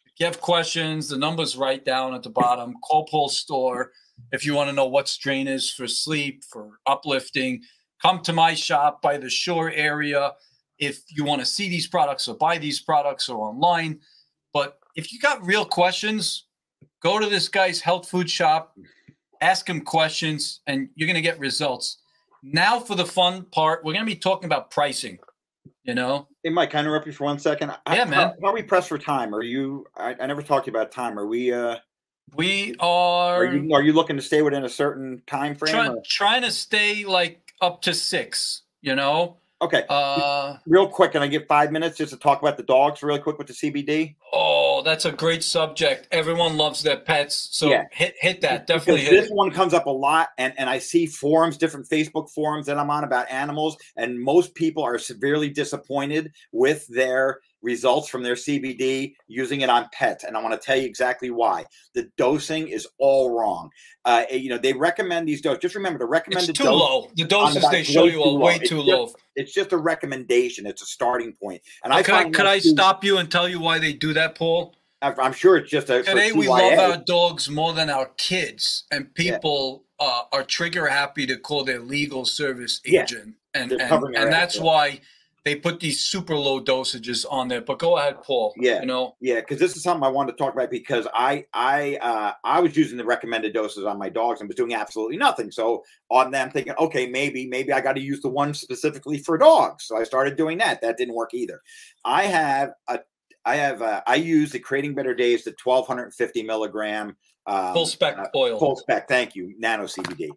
If you have questions, the number's right down at the bottom. Call Paul's store if you want to know what strain is for sleep, for uplifting. Come to my shop by the shore area if you want to see these products or buy these products or online. But if you got real questions, go to this guy's health food shop, ask him questions, and you're going to get results. Now, for the fun part, we're going to be talking about pricing. You know, hey Mike, can I interrupt you for one second? Yeah, man. How, how, are we pressed for time? Are you? I, I never talked to you about time. Are we? uh We are. Are you, are you looking to stay within a certain time frame? Try, trying to stay like up to six. You know, Okay. Uh, real quick, can I get five minutes just to talk about the dogs really quick with the CBD? Oh, that's a great subject. Everyone loves their pets. So yeah. hit hit that. Definitely hit this one comes up a lot and, and I see forums, different Facebook forums that I'm on about animals, and most people are severely disappointed with their results from their CBD using it on pets. And I want to tell you exactly why. The dosing is all wrong. Uh, you know, they recommend these doses. Just remember the recommended it's too low. The doses they show you are way too, low. Just, it's just a recommendation. It's a starting point. And I could I, could I stop you and tell you why they do that, Paul? I'm sure it's just a today we love our dogs more than our kids, and people yeah. uh, are trigger happy to call their legal service agent, yeah. and and, and that's why they put these super low dosages on there. But go ahead, Paul. Yeah, you know, yeah, because this is something I wanted to talk about because I I uh, I was using the recommended doses on my dogs and was doing absolutely nothing. So on them, thinking, okay, maybe maybe I got to use the one specifically for dogs. So I started doing that. That didn't work either. I have a I have uh, I use the Creating Better Days the 1250 milligram um, full spec uh, oil. Full spec, thank you, nano CBD.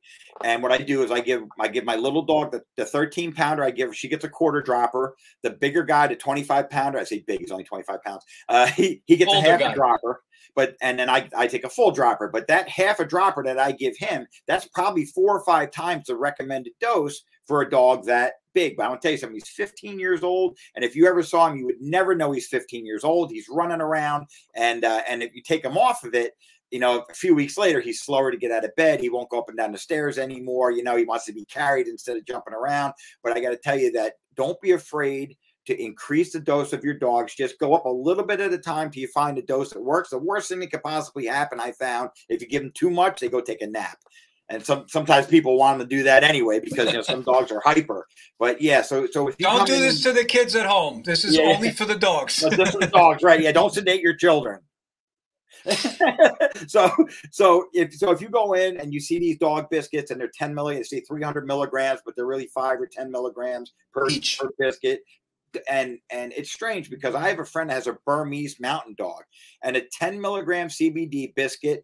And what I do is I give I give my little dog the, the 13 pounder. I give she gets a quarter dropper. The bigger guy, the 25 pounder. I say big, he's only 25 pounds. Uh, he he gets Older a half guy. a dropper. But and then I, I take a full dropper. But that half a dropper that I give him, that's probably four or five times the recommended dose for a dog that big. But I want to tell you something. He's 15 years old, and if you ever saw him, you would never know he's 15 years old. He's running around, and uh, and if you take him off of it, you know, a few weeks later, he's slower to get out of bed. He won't go up and down the stairs anymore. You know, he wants to be carried instead of jumping around. But I got to tell you that don't be afraid to increase the dose of your dogs. Just go up a little bit at a time till you find a dose that works. The worst thing that could possibly happen, I found, if you give them too much, they go take a nap. And some sometimes people want them to do that anyway because you know some dogs are hyper. But yeah, so so if you don't do this in, to the kids at home. This is yeah, only for the dogs. this is dogs, right? Yeah, don't sedate your children. so so if so if you go in and you see these dog biscuits and they're 10 million, say 300 milligrams, but they're really five or 10 milligrams per each per biscuit. And and it's strange because I have a friend that has a Burmese mountain dog, and a 10 milligram CBD biscuit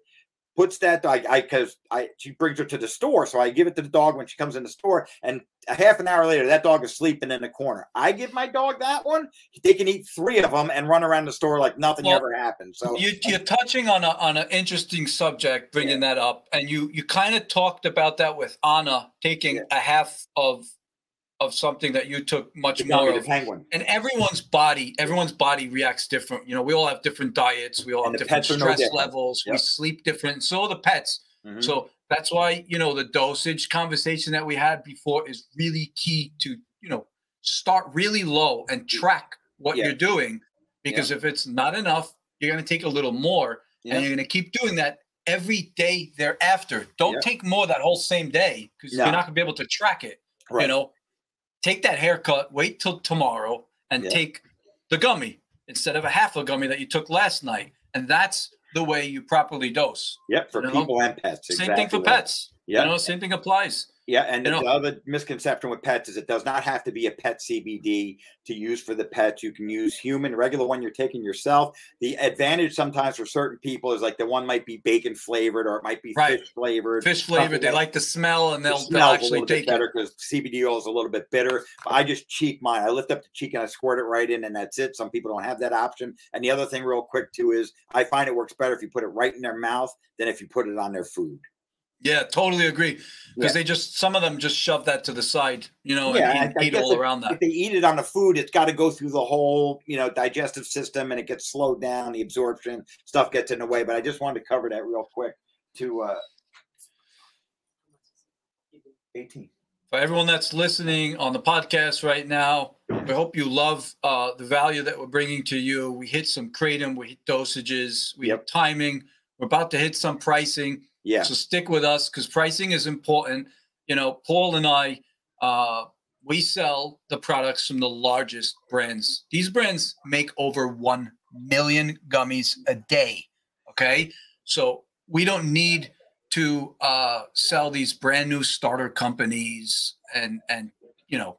puts that dog I because I she brings her to the store, so I give it to the dog when she comes in the store, and a half an hour later, that dog is sleeping in the corner. I give my dog that one; they can eat three of them and run around the store like nothing well, ever happened. So you, are touching on a on an interesting subject, bringing yeah. that up, and you you kind of talked about that with Anna taking yeah. a half of of something that you took much more of. Penguin. And everyone's body, everyone's body reacts different. You know, we all have different diets. We all and have different stress no levels. Yep. We sleep different. So the pets. Mm-hmm. So that's why you know the dosage conversation that we had before is really key to you know start really low and track what yeah. you're doing because yeah. if it's not enough, you're going to take a little more, yeah. and you're going to keep doing that every day thereafter. Don't take more that whole same day because no. you're not going to be able to track it. Right. You know, take that haircut, wait till tomorrow, and yeah. take the gummy instead of a half a gummy that you took last night. And that's the way you properly dose. Yep, for you know? people and pets. Exactly same thing for pets. Yeah, you know, same thing applies. Yeah, and you the know, other misconception with pets is it does not have to be a pet CBD to use for the pets. You can use human, regular one you're taking yourself. The advantage sometimes for certain people is like the one might be bacon flavored or it might be right. fish flavored. Fish flavored. They like the smell and they'll, the they'll actually take better because CBD oil is a little bit bitter. But I just cheek mine. I lift up the cheek and I squirt it right in, and that's it. Some people don't have that option. And the other thing, real quick too, is I find it works better if you put it right in their mouth than if you put it on their food. Yeah, totally agree. Because yeah. they just some of them just shove that to the side, you know, yeah, and eat, eat all around that. If they eat it on the food, it's got to go through the whole, you know, digestive system, and it gets slowed down. The absorption stuff gets in the way. But I just wanted to cover that real quick. To uh, eighteen for everyone that's listening on the podcast right now, we hope you love uh, the value that we're bringing to you. We hit some kratom, we hit dosages, we Yep. hit timing. We're about to hit some pricing. Yeah. So stick with us because pricing is important. You know, Paul and I, uh, we sell the products from the largest brands. These brands make over 1 million gummies a day. Okay. So we don't need to uh, sell these brand new starter companies and, and, you know,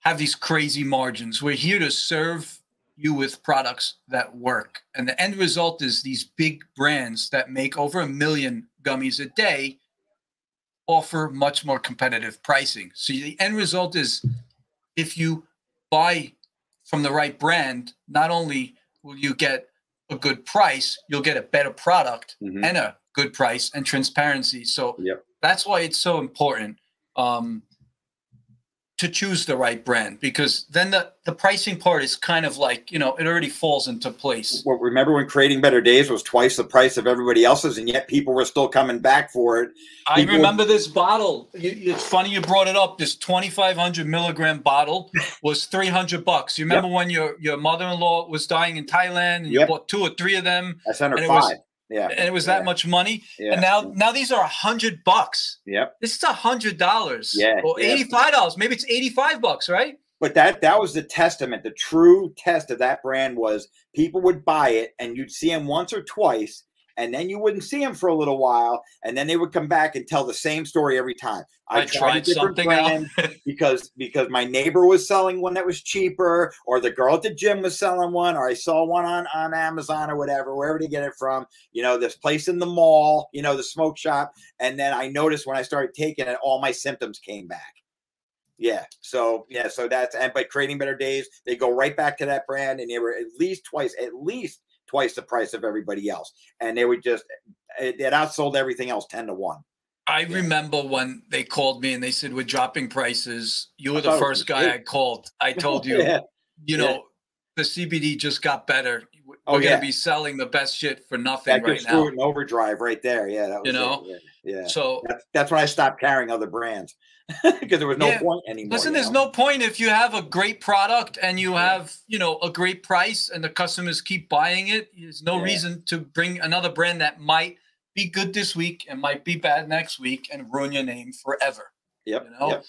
have these crazy margins. We're here to serve you with products that work. And the end result is these big brands that make over a million gummies a day offer much more competitive pricing. So the end result is if you buy from the right brand, not only will you get a good price, you'll get a better product Mhm. and a good price and transparency. So Yep. that's why it's so important um, to choose the right brand because then the, the pricing part is kind of like, you know, it already falls into place. Well, remember when creating better days was twice the price of everybody else's, and yet people were still coming back for it. I remember this bottle. It's funny you brought it up. This 2,500 milligram bottle was 300 bucks. You remember when your, your mother in law was dying in Thailand and you bought two or three of them I sent her And it was- five. Yeah. and it was that yeah, much money? Yeah. And now now these are a hundred bucks. Yep. This is a hundred dollars. Yeah, Or yeah. eighty-five dollars. Maybe it's eighty-five bucks, right? But that that was the testament. The true test of that brand was people would buy it, and you'd see them once or twice, and then you wouldn't see them for a little while, and then they would come back and tell the same story every time. I tried something out. because because my neighbor was selling one that was cheaper, or the girl at the gym was selling one, or I saw one on on Amazon or whatever, wherever to get it from. You know, this place in the mall, you know, the smoke shop, and then I noticed when I started taking it, all my symptoms came back. Yeah. So yeah. So that's and by creating better days, they go right back to that brand, and they were at least twice, at least twice the price of everybody else, and they would just it, it outsold everything else ten to one. I Yeah. remember when they called me and they said we're dropping prices. You were the first guy. I called. I told you, yeah. you yeah. know, the CBD just got better. We're Oh, gonna be selling the best shit for nothing That right now. it in overdrive right there. Yeah. That was You it. know? Yeah. yeah. So That's, that's when I stopped carrying other brands because there was no Yeah. point anymore. Listen, there's know? no point if you have a great product and you Yeah. have, you know, a great price and the customers keep buying it. There's no Yeah. reason to bring another brand that might be good this week and might be bad next week and ruin your name forever. Yep. You know? yep.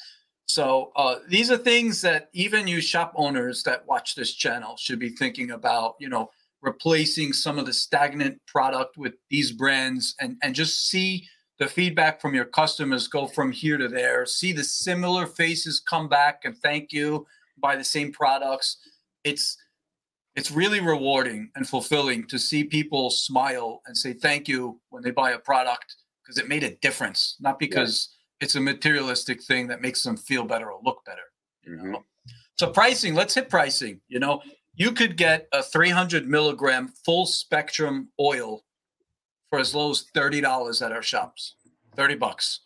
So uh, these are things that even you shop owners that watch this channel should be thinking about. You know, replacing some of the stagnant product with these brands and and just see the feedback from your customers go from here to there. See the similar faces come back and thank you, buy the same products. It's it's really rewarding and fulfilling to see people smile and say thank you when they buy a product because it made a difference, not because it's a materialistic thing that makes them feel better or look better. You Mhm. know? So pricing, let's hit pricing. You know, you could get a 300 milligram full spectrum oil for as low as thirty dollars at our shops. Thirty bucks.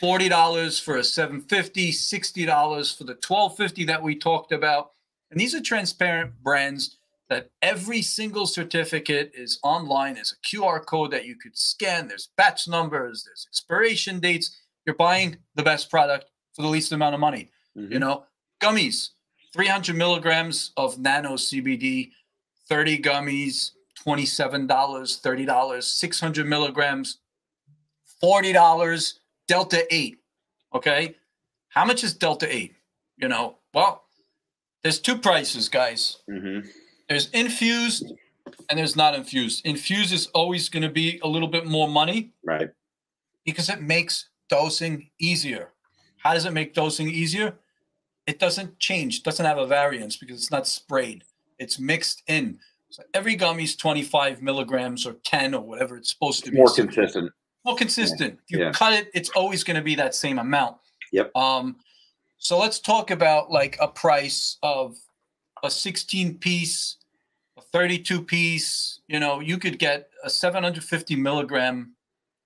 Forty dollars for a 750, 60 dollars for the 1250 that we talked about. And these are transparent brands that every single certificate is online. There's a QR code that you could scan. There's batch numbers. There's expiration dates. You're buying the best product for the least amount of money. You Mhm. know, gummies, 300 milligrams of nano CBD, 30 gummies, $27, $30, 600 milligrams, $40, Delta 8. Okay. How much is Delta 8? You know, well, there's two prices, guys. Mhm. There's infused and there's not infused. Infused is always going to be a little bit more money Right. because it makes dosing easier. How does it make dosing easier? It doesn't change, doesn't have a variance because it's not sprayed. It's mixed in. So every gummy is 25 milligrams or 10 or whatever it's supposed to be. More consistent. more consistent. If you Yeah. cut it, it's always going to be that same amount. Yep. Um, so let's talk about like a price of a 16 piece, a 32 piece. You know, you could get a 750 milligram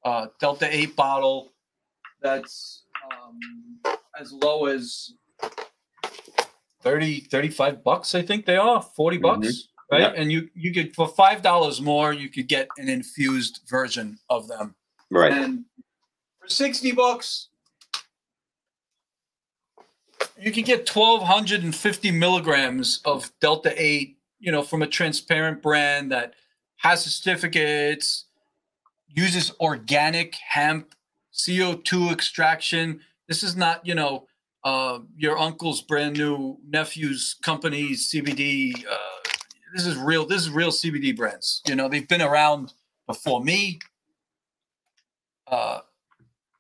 uh, Delta 8 bottle that's um, as low as 30, 35 bucks, I think they are, 40 mm-hmm. bucks. Right. Yep. And you, you could, for $5 more, you could get an infused version of them. Right. And for 60 bucks, you can get 1250 milligrams of delta 8 you know from a transparent brand that has certificates uses organic hemp co2 extraction this is not you know uh, your uncle's brand new nephew's company's cbd uh, this is real this is real cbd brands you know they've been around before me uh,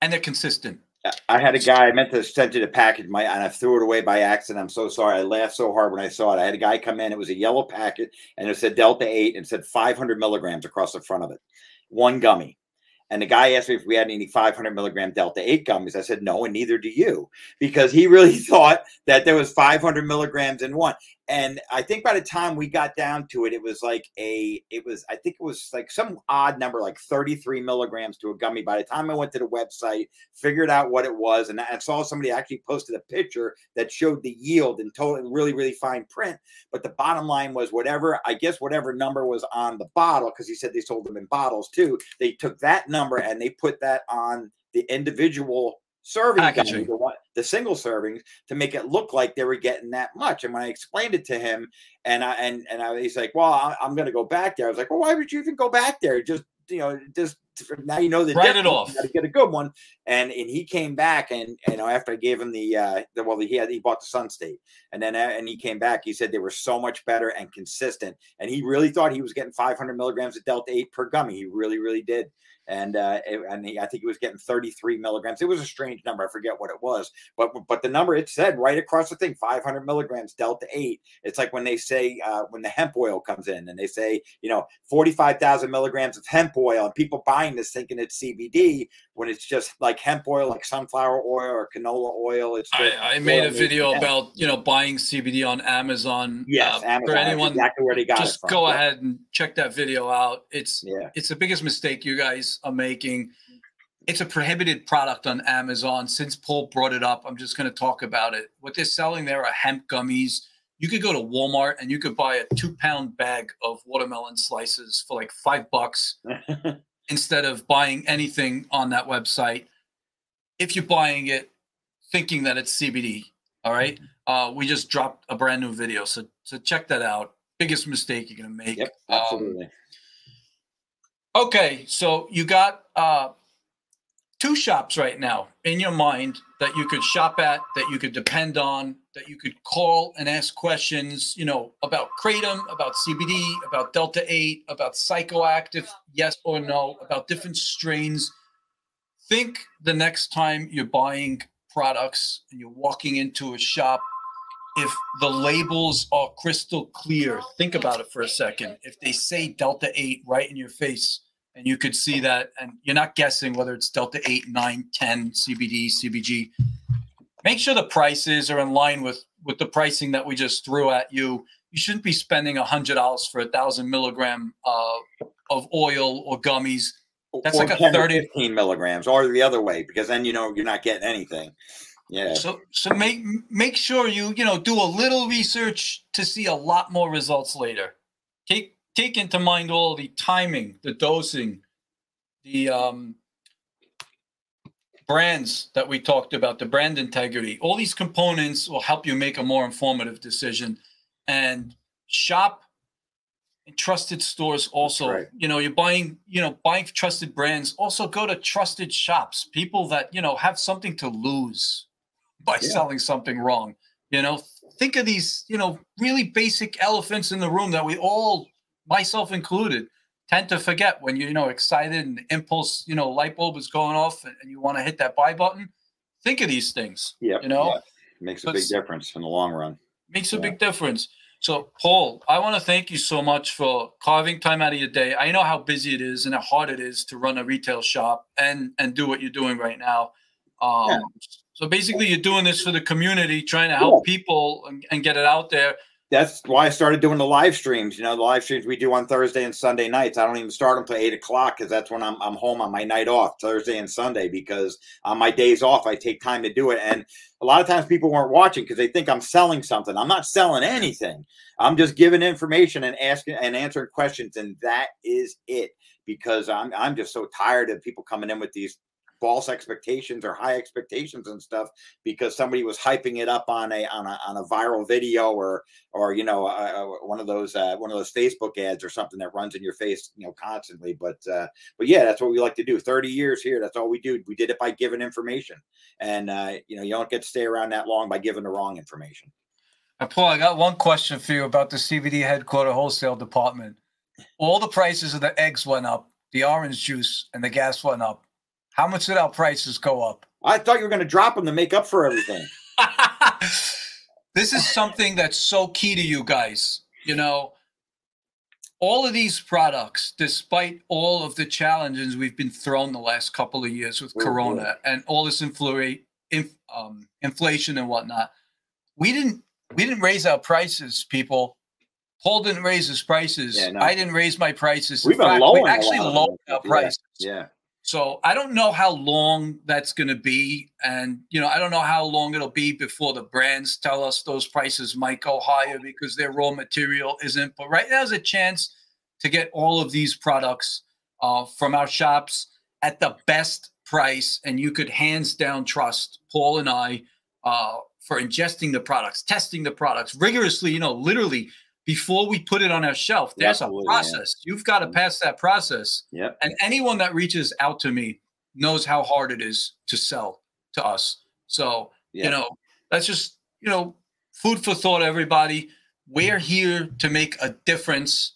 and they're consistent I had a guy I meant to send you the package, my and I threw it away by accident. I'm so sorry. I laughed so hard when I saw it. I had a guy come in. It was a yellow packet, and it said Delta Eight, and said 500 milligrams across the front of it. One gummy. And the guy asked me if we had any 500 milligram Delta 8 gummies. I said, no, and neither do you, because he really thought that there was 500 milligrams in one and I think by the time we got down to it, it was like a, it was, I think it was like some odd number, like 33 milligrams to a gummy. By the time I went to the website, figured out what it was, and I saw somebody actually posted a picture that showed the yield in total, in really, really fine print. But the bottom line was whatever, I guess, whatever number was on the bottle, because he said they sold them in bottles too. They took that number and they put that on the individual serving the, one, the single servings to make it look like they were getting that much. And when I explained it to him, and I and and I, he's like, "Well, I, am going to go back there." I was like, "Well, why would you even go back there? Just you know, just now you know the write it off. got to get a good one." And and he came back, and you know, after I gave him the uh, the well, he had he bought the Sun State, and then uh, and he came back. He said they were so much better and consistent, and he really thought he was getting 500 milligrams of Delta Eight per gummy. He really, really did and uh, and he, I think he was getting 33 milligrams. It was a strange number. I forget what it was, but but the number it said right across the thing, 500 milligrams, delta eight. It's like when they say uh, when the hemp oil comes in, and they say you know 45,000 milligrams of hemp oil, and people buying this thinking it's CBD when it's just like hemp oil, like sunflower oil or canola oil. It's I, I made a video about you know buying CBD on Amazon. Yes, uh, Amazon. For anyone, exactly where they got just go yeah. ahead and check that video out. It's yeah. it's the biggest mistake you guys are making. It's a prohibited product on Amazon. Since Paul brought it up, I'm just going to talk about it. What they're selling there are hemp gummies. You could go to Walmart and you could buy a two pound bag of watermelon slices for like five bucks instead of buying anything on that website. If you're buying it thinking that it's CBD, all right. Uh, we just dropped a brand new video, so so check that out. Biggest mistake you're gonna make. Yep, absolutely. Um, Okay, so you got uh, two shops right now in your mind that you could shop at, that you could depend on, that you could call and ask questions, you know, about kratom, about CBD, about Delta 8, about psychoactive, yes or no, about different strains. Think the next time you're buying products and you're walking into a shop, if the labels are crystal clear, think about it for a second. If they say Delta 8 right in your face, and you could see that and you're not guessing whether it's delta 8 9 10 cbd cbg make sure the prices are in line with with the pricing that we just threw at you. You shouldn't be spending a hundred dollars for a thousand milligram uh, of oil or gummies. That's or like a 30 15 milligrams or the other way because then you know you're not getting anything. Yeah. So so make make sure you you know do a little research to see a lot more results later. Take take into mind all the timing, the dosing, the um, brands that we talked about, the brand integrity. All these components will help you make a more informative decision. And shop in trusted stores also. Right. You know, you're buying, you know, buying trusted brands. Also go to trusted shops, people that, you know, have something to lose by yeah. selling something wrong. You know, think of these, you know, really basic elephants in the room that we all myself included, tend to forget when you're, you know, excited and impulse, you know, light bulb is going off and, you want to hit that buy button. Think of these things. Yeah. You know, yeah. makes a big difference in the long run. Makes yeah. a big difference. So, Paul, I want to thank you so much for carving time out of your day. I know how busy it is and how hard it is to run a retail shop and and do what you're doing right now. Um, yeah. So basically, you're doing this for the community, trying to help people and, and get it out there that's why I started doing the live streams. You know, the live streams we do on Thursday and Sunday nights. I don't even start until eight o'clock because that's when I'm I'm home on my night off, Thursday and Sunday. Because on my days off, I take time to do it. And a lot of times people weren't watching because they think I'm selling something. I'm not selling anything. I'm just giving information and asking and answering questions, and that is it. Because I'm I'm just so tired of people coming in with these false expectations or high expectations and stuff because somebody was hyping it up on a on a, on a viral video or or you know uh, uh one of those uh, one of those Facebook ads or something that runs in your face you know constantly. But uh, but yeah, that's what we like to do. Thirty years here, that's all we do. We did it by giving information, and uh, you know you don't get to stay around that long by giving the wrong information. Paul, I got one question for you about the CBD headquarter wholesale department. All the prices of the eggs went up, the orange juice and the gas went up. How much did our prices go up? I thought you were going to drop them to make up for everything. this is something that's so key to you guys. You know, all of these products, despite all of the challenges we've been thrown the last couple of years with Corona and all this influ- inf- um, inflation and whatnot, we didn't we didn't raise our prices, people. Paul didn't raise his prices. Yeah, no. I didn't raise my prices. We've been fact, lowering we actually lowered our prices. Yeah. So I don't know how long that's going to be, and you know I don't know how long it'll be before the brands tell us those prices might go higher because their raw material isn't. But right now is a chance to get all of these products uh, from our shops at the best price, and you could hands down trust Paul and I uh, for ingesting the products, testing the products rigorously, you know, literally before we put it on our shelf. There's a process. Yeah. You've got to mm-hmm. pass that process. Yeah. And anyone that reaches out to me knows how hard it is to sell to us. So, yeah. you know, that's just, you know, food for thought, everybody. We're here to make a difference.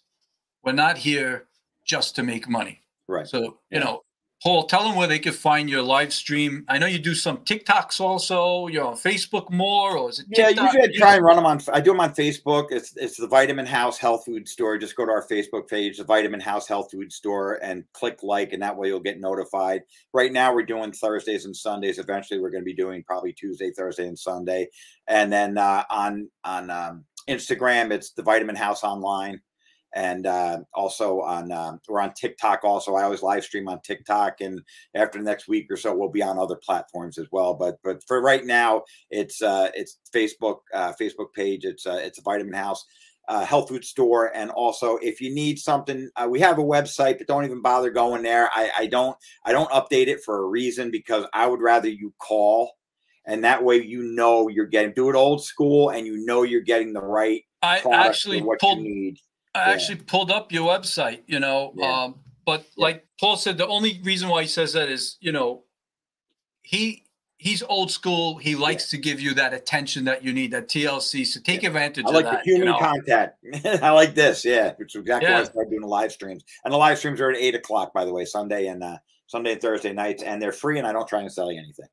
We're not here just to make money. Right. So, you yeah. know, Paul, tell them where they can find your live stream. I know you do some TikToks also. You're on Facebook more, or is it? TikTok? Yeah, usually I try and run them on. I do them on Facebook. It's it's the Vitamin House Health Food Store. Just go to our Facebook page, the Vitamin House Health Food Store, and click like, and that way you'll get notified. Right now, we're doing Thursdays and Sundays. Eventually, we're going to be doing probably Tuesday, Thursday, and Sunday. And then uh, on on um, Instagram, it's the Vitamin House Online and uh, also on uh, we're on TikTok. Also, I always live stream on TikTok, and after the next week or so, we'll be on other platforms as well. But but for right now, it's uh, it's Facebook uh, Facebook page. It's uh, it's a Vitamin House. Uh, health food store and also if you need something uh, we have a website but don't even bother going there I, I don't i don't update it for a reason because i would rather you call and that way you know you're getting do it old school and you know you're getting the right i actually what pulled, you need I yeah. actually pulled up your website, you know. Yeah. Um, but yeah. like Paul said, the only reason why he says that is, you know, he he's old school. He likes to give you that attention that you need, that TLC. So take advantage of it. I like of that. human you know? contact. I like this. Yeah, which is exactly why I started doing the live streams. And the live streams are at eight o'clock, by the way, Sunday and uh, Sunday and Thursday nights, and they're free, and I don't try and sell you anything.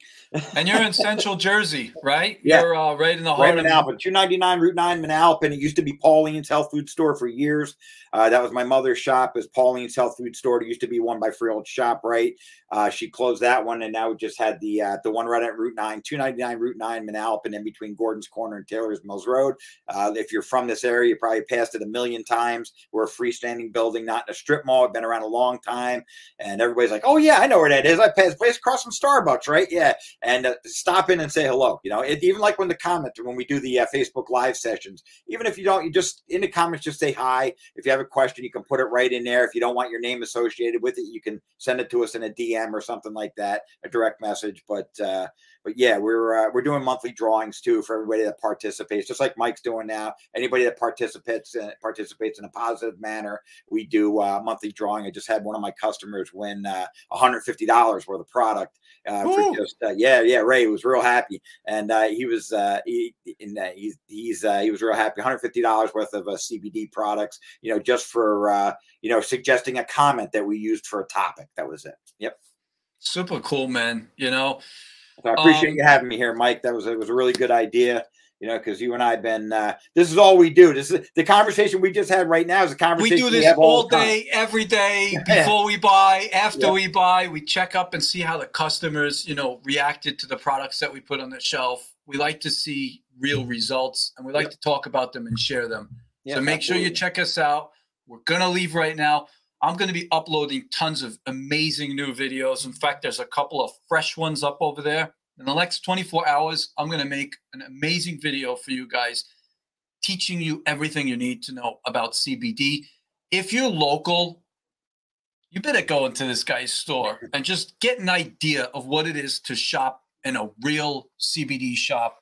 and you're in Central Jersey, right? Yeah. You're uh, right in the heart right of Manalapan, 299 Route 9, Manalapan. It used to be Pauline's Health Food Store for years. Uh, that was my mother's shop, is Pauline's Health Food Store. It used to be one by Freehold Shop, right? Uh, she closed that one, and now we just had the uh, the one right at Route 9, 299 Route 9, Manalapan, in between Gordon's Corner and Taylor's Mills Road. Uh, if you're from this area, you probably passed it a million times. We're a freestanding building, not in a strip mall. I've been around a long time, and everybody's like, "Oh yeah, I know where that is. I passed place across from Starbucks, right? Yeah." And uh, stop in and say hello. You know, it, even like when the comment when we do the uh, Facebook Live sessions, even if you don't, you just in the comments just say hi. If you have a question, you can put it right in there. If you don't want your name associated with it, you can send it to us in a DM or something like that, a direct message. But uh, but yeah, we're uh, we're doing monthly drawings too for everybody that participates, just like Mike's doing now. Anybody that participates uh, participates in a positive manner, we do uh, monthly drawing. I just had one of my customers win uh, $150 worth of product uh, for just uh, yeah yeah Ray was real happy. And uh, he was uh, he in, uh, he's he's uh, he was real happy. $150 worth of uh, CBD products you know just for uh, you know suggesting a comment that we used for a topic. That was it. Yep. Super cool man you know I appreciate um, you having me here, Mike. That was it was a really good idea. You know, because you and I have been. Uh, this is all we do. This is the conversation we just had right now. Is a conversation we do this we all, day, every day, before we buy, after yeah. we buy. We check up and see how the customers, you know, reacted to the products that we put on the shelf. We like to see real results, and we like to talk about them and share them. Yeah, so make absolutely. sure you check us out. We're gonna leave right now. I'm going to be uploading tons of amazing new videos. In fact, there's a couple of fresh ones up over there. In the next 24 hours, I'm going to make an amazing video for you guys teaching you everything you need to know about CBD. If you're local, you better go into this guy's store and just get an idea of what it is to shop in a real CBD shop,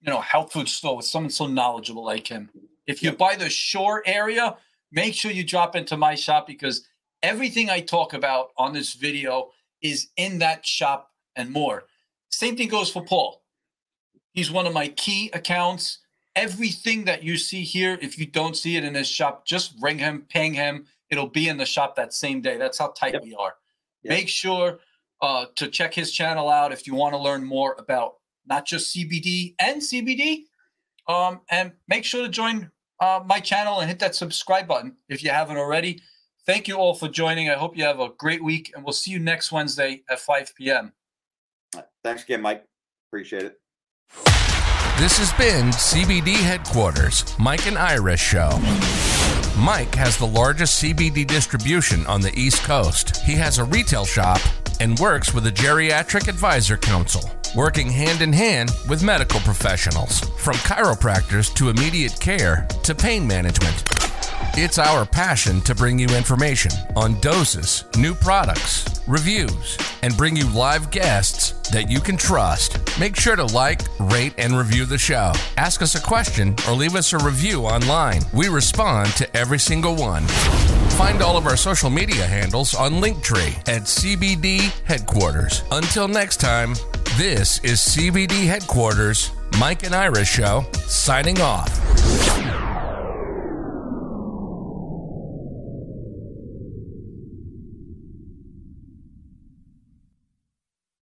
you know, health food store with someone so knowledgeable like him. If you buy the shore area, make sure you drop into my shop because everything I talk about on this video is in that shop and more. Same thing goes for Paul. He's one of my key accounts. Everything that you see here, if you don't see it in his shop, just ring him, ping him. It'll be in the shop that same day. That's how tight yep. we are. Yep. Make sure uh, to check his channel out if you want to learn more about not just CBD and CBD. Um, and make sure to join uh, my channel and hit that subscribe button if you haven't already. Thank you all for joining. I hope you have a great week, and we'll see you next Wednesday at 5 p.m. Thanks again, Mike. Appreciate it. This has been CBD Headquarters, Mike and Ira Show. Mike has the largest CBD distribution on the East Coast. He has a retail shop and works with a geriatric advisor council, working hand in hand with medical professionals, from chiropractors to immediate care to pain management. It's our passion to bring you information on doses, new products, reviews, and bring you live guests that you can trust. Make sure to like, rate, and review the show. Ask us a question or leave us a review online. We respond to every single one. Find all of our social media handles on Linktree at CBD Headquarters. Until next time, this is CBD Headquarters, Mike and Ira Show, signing off.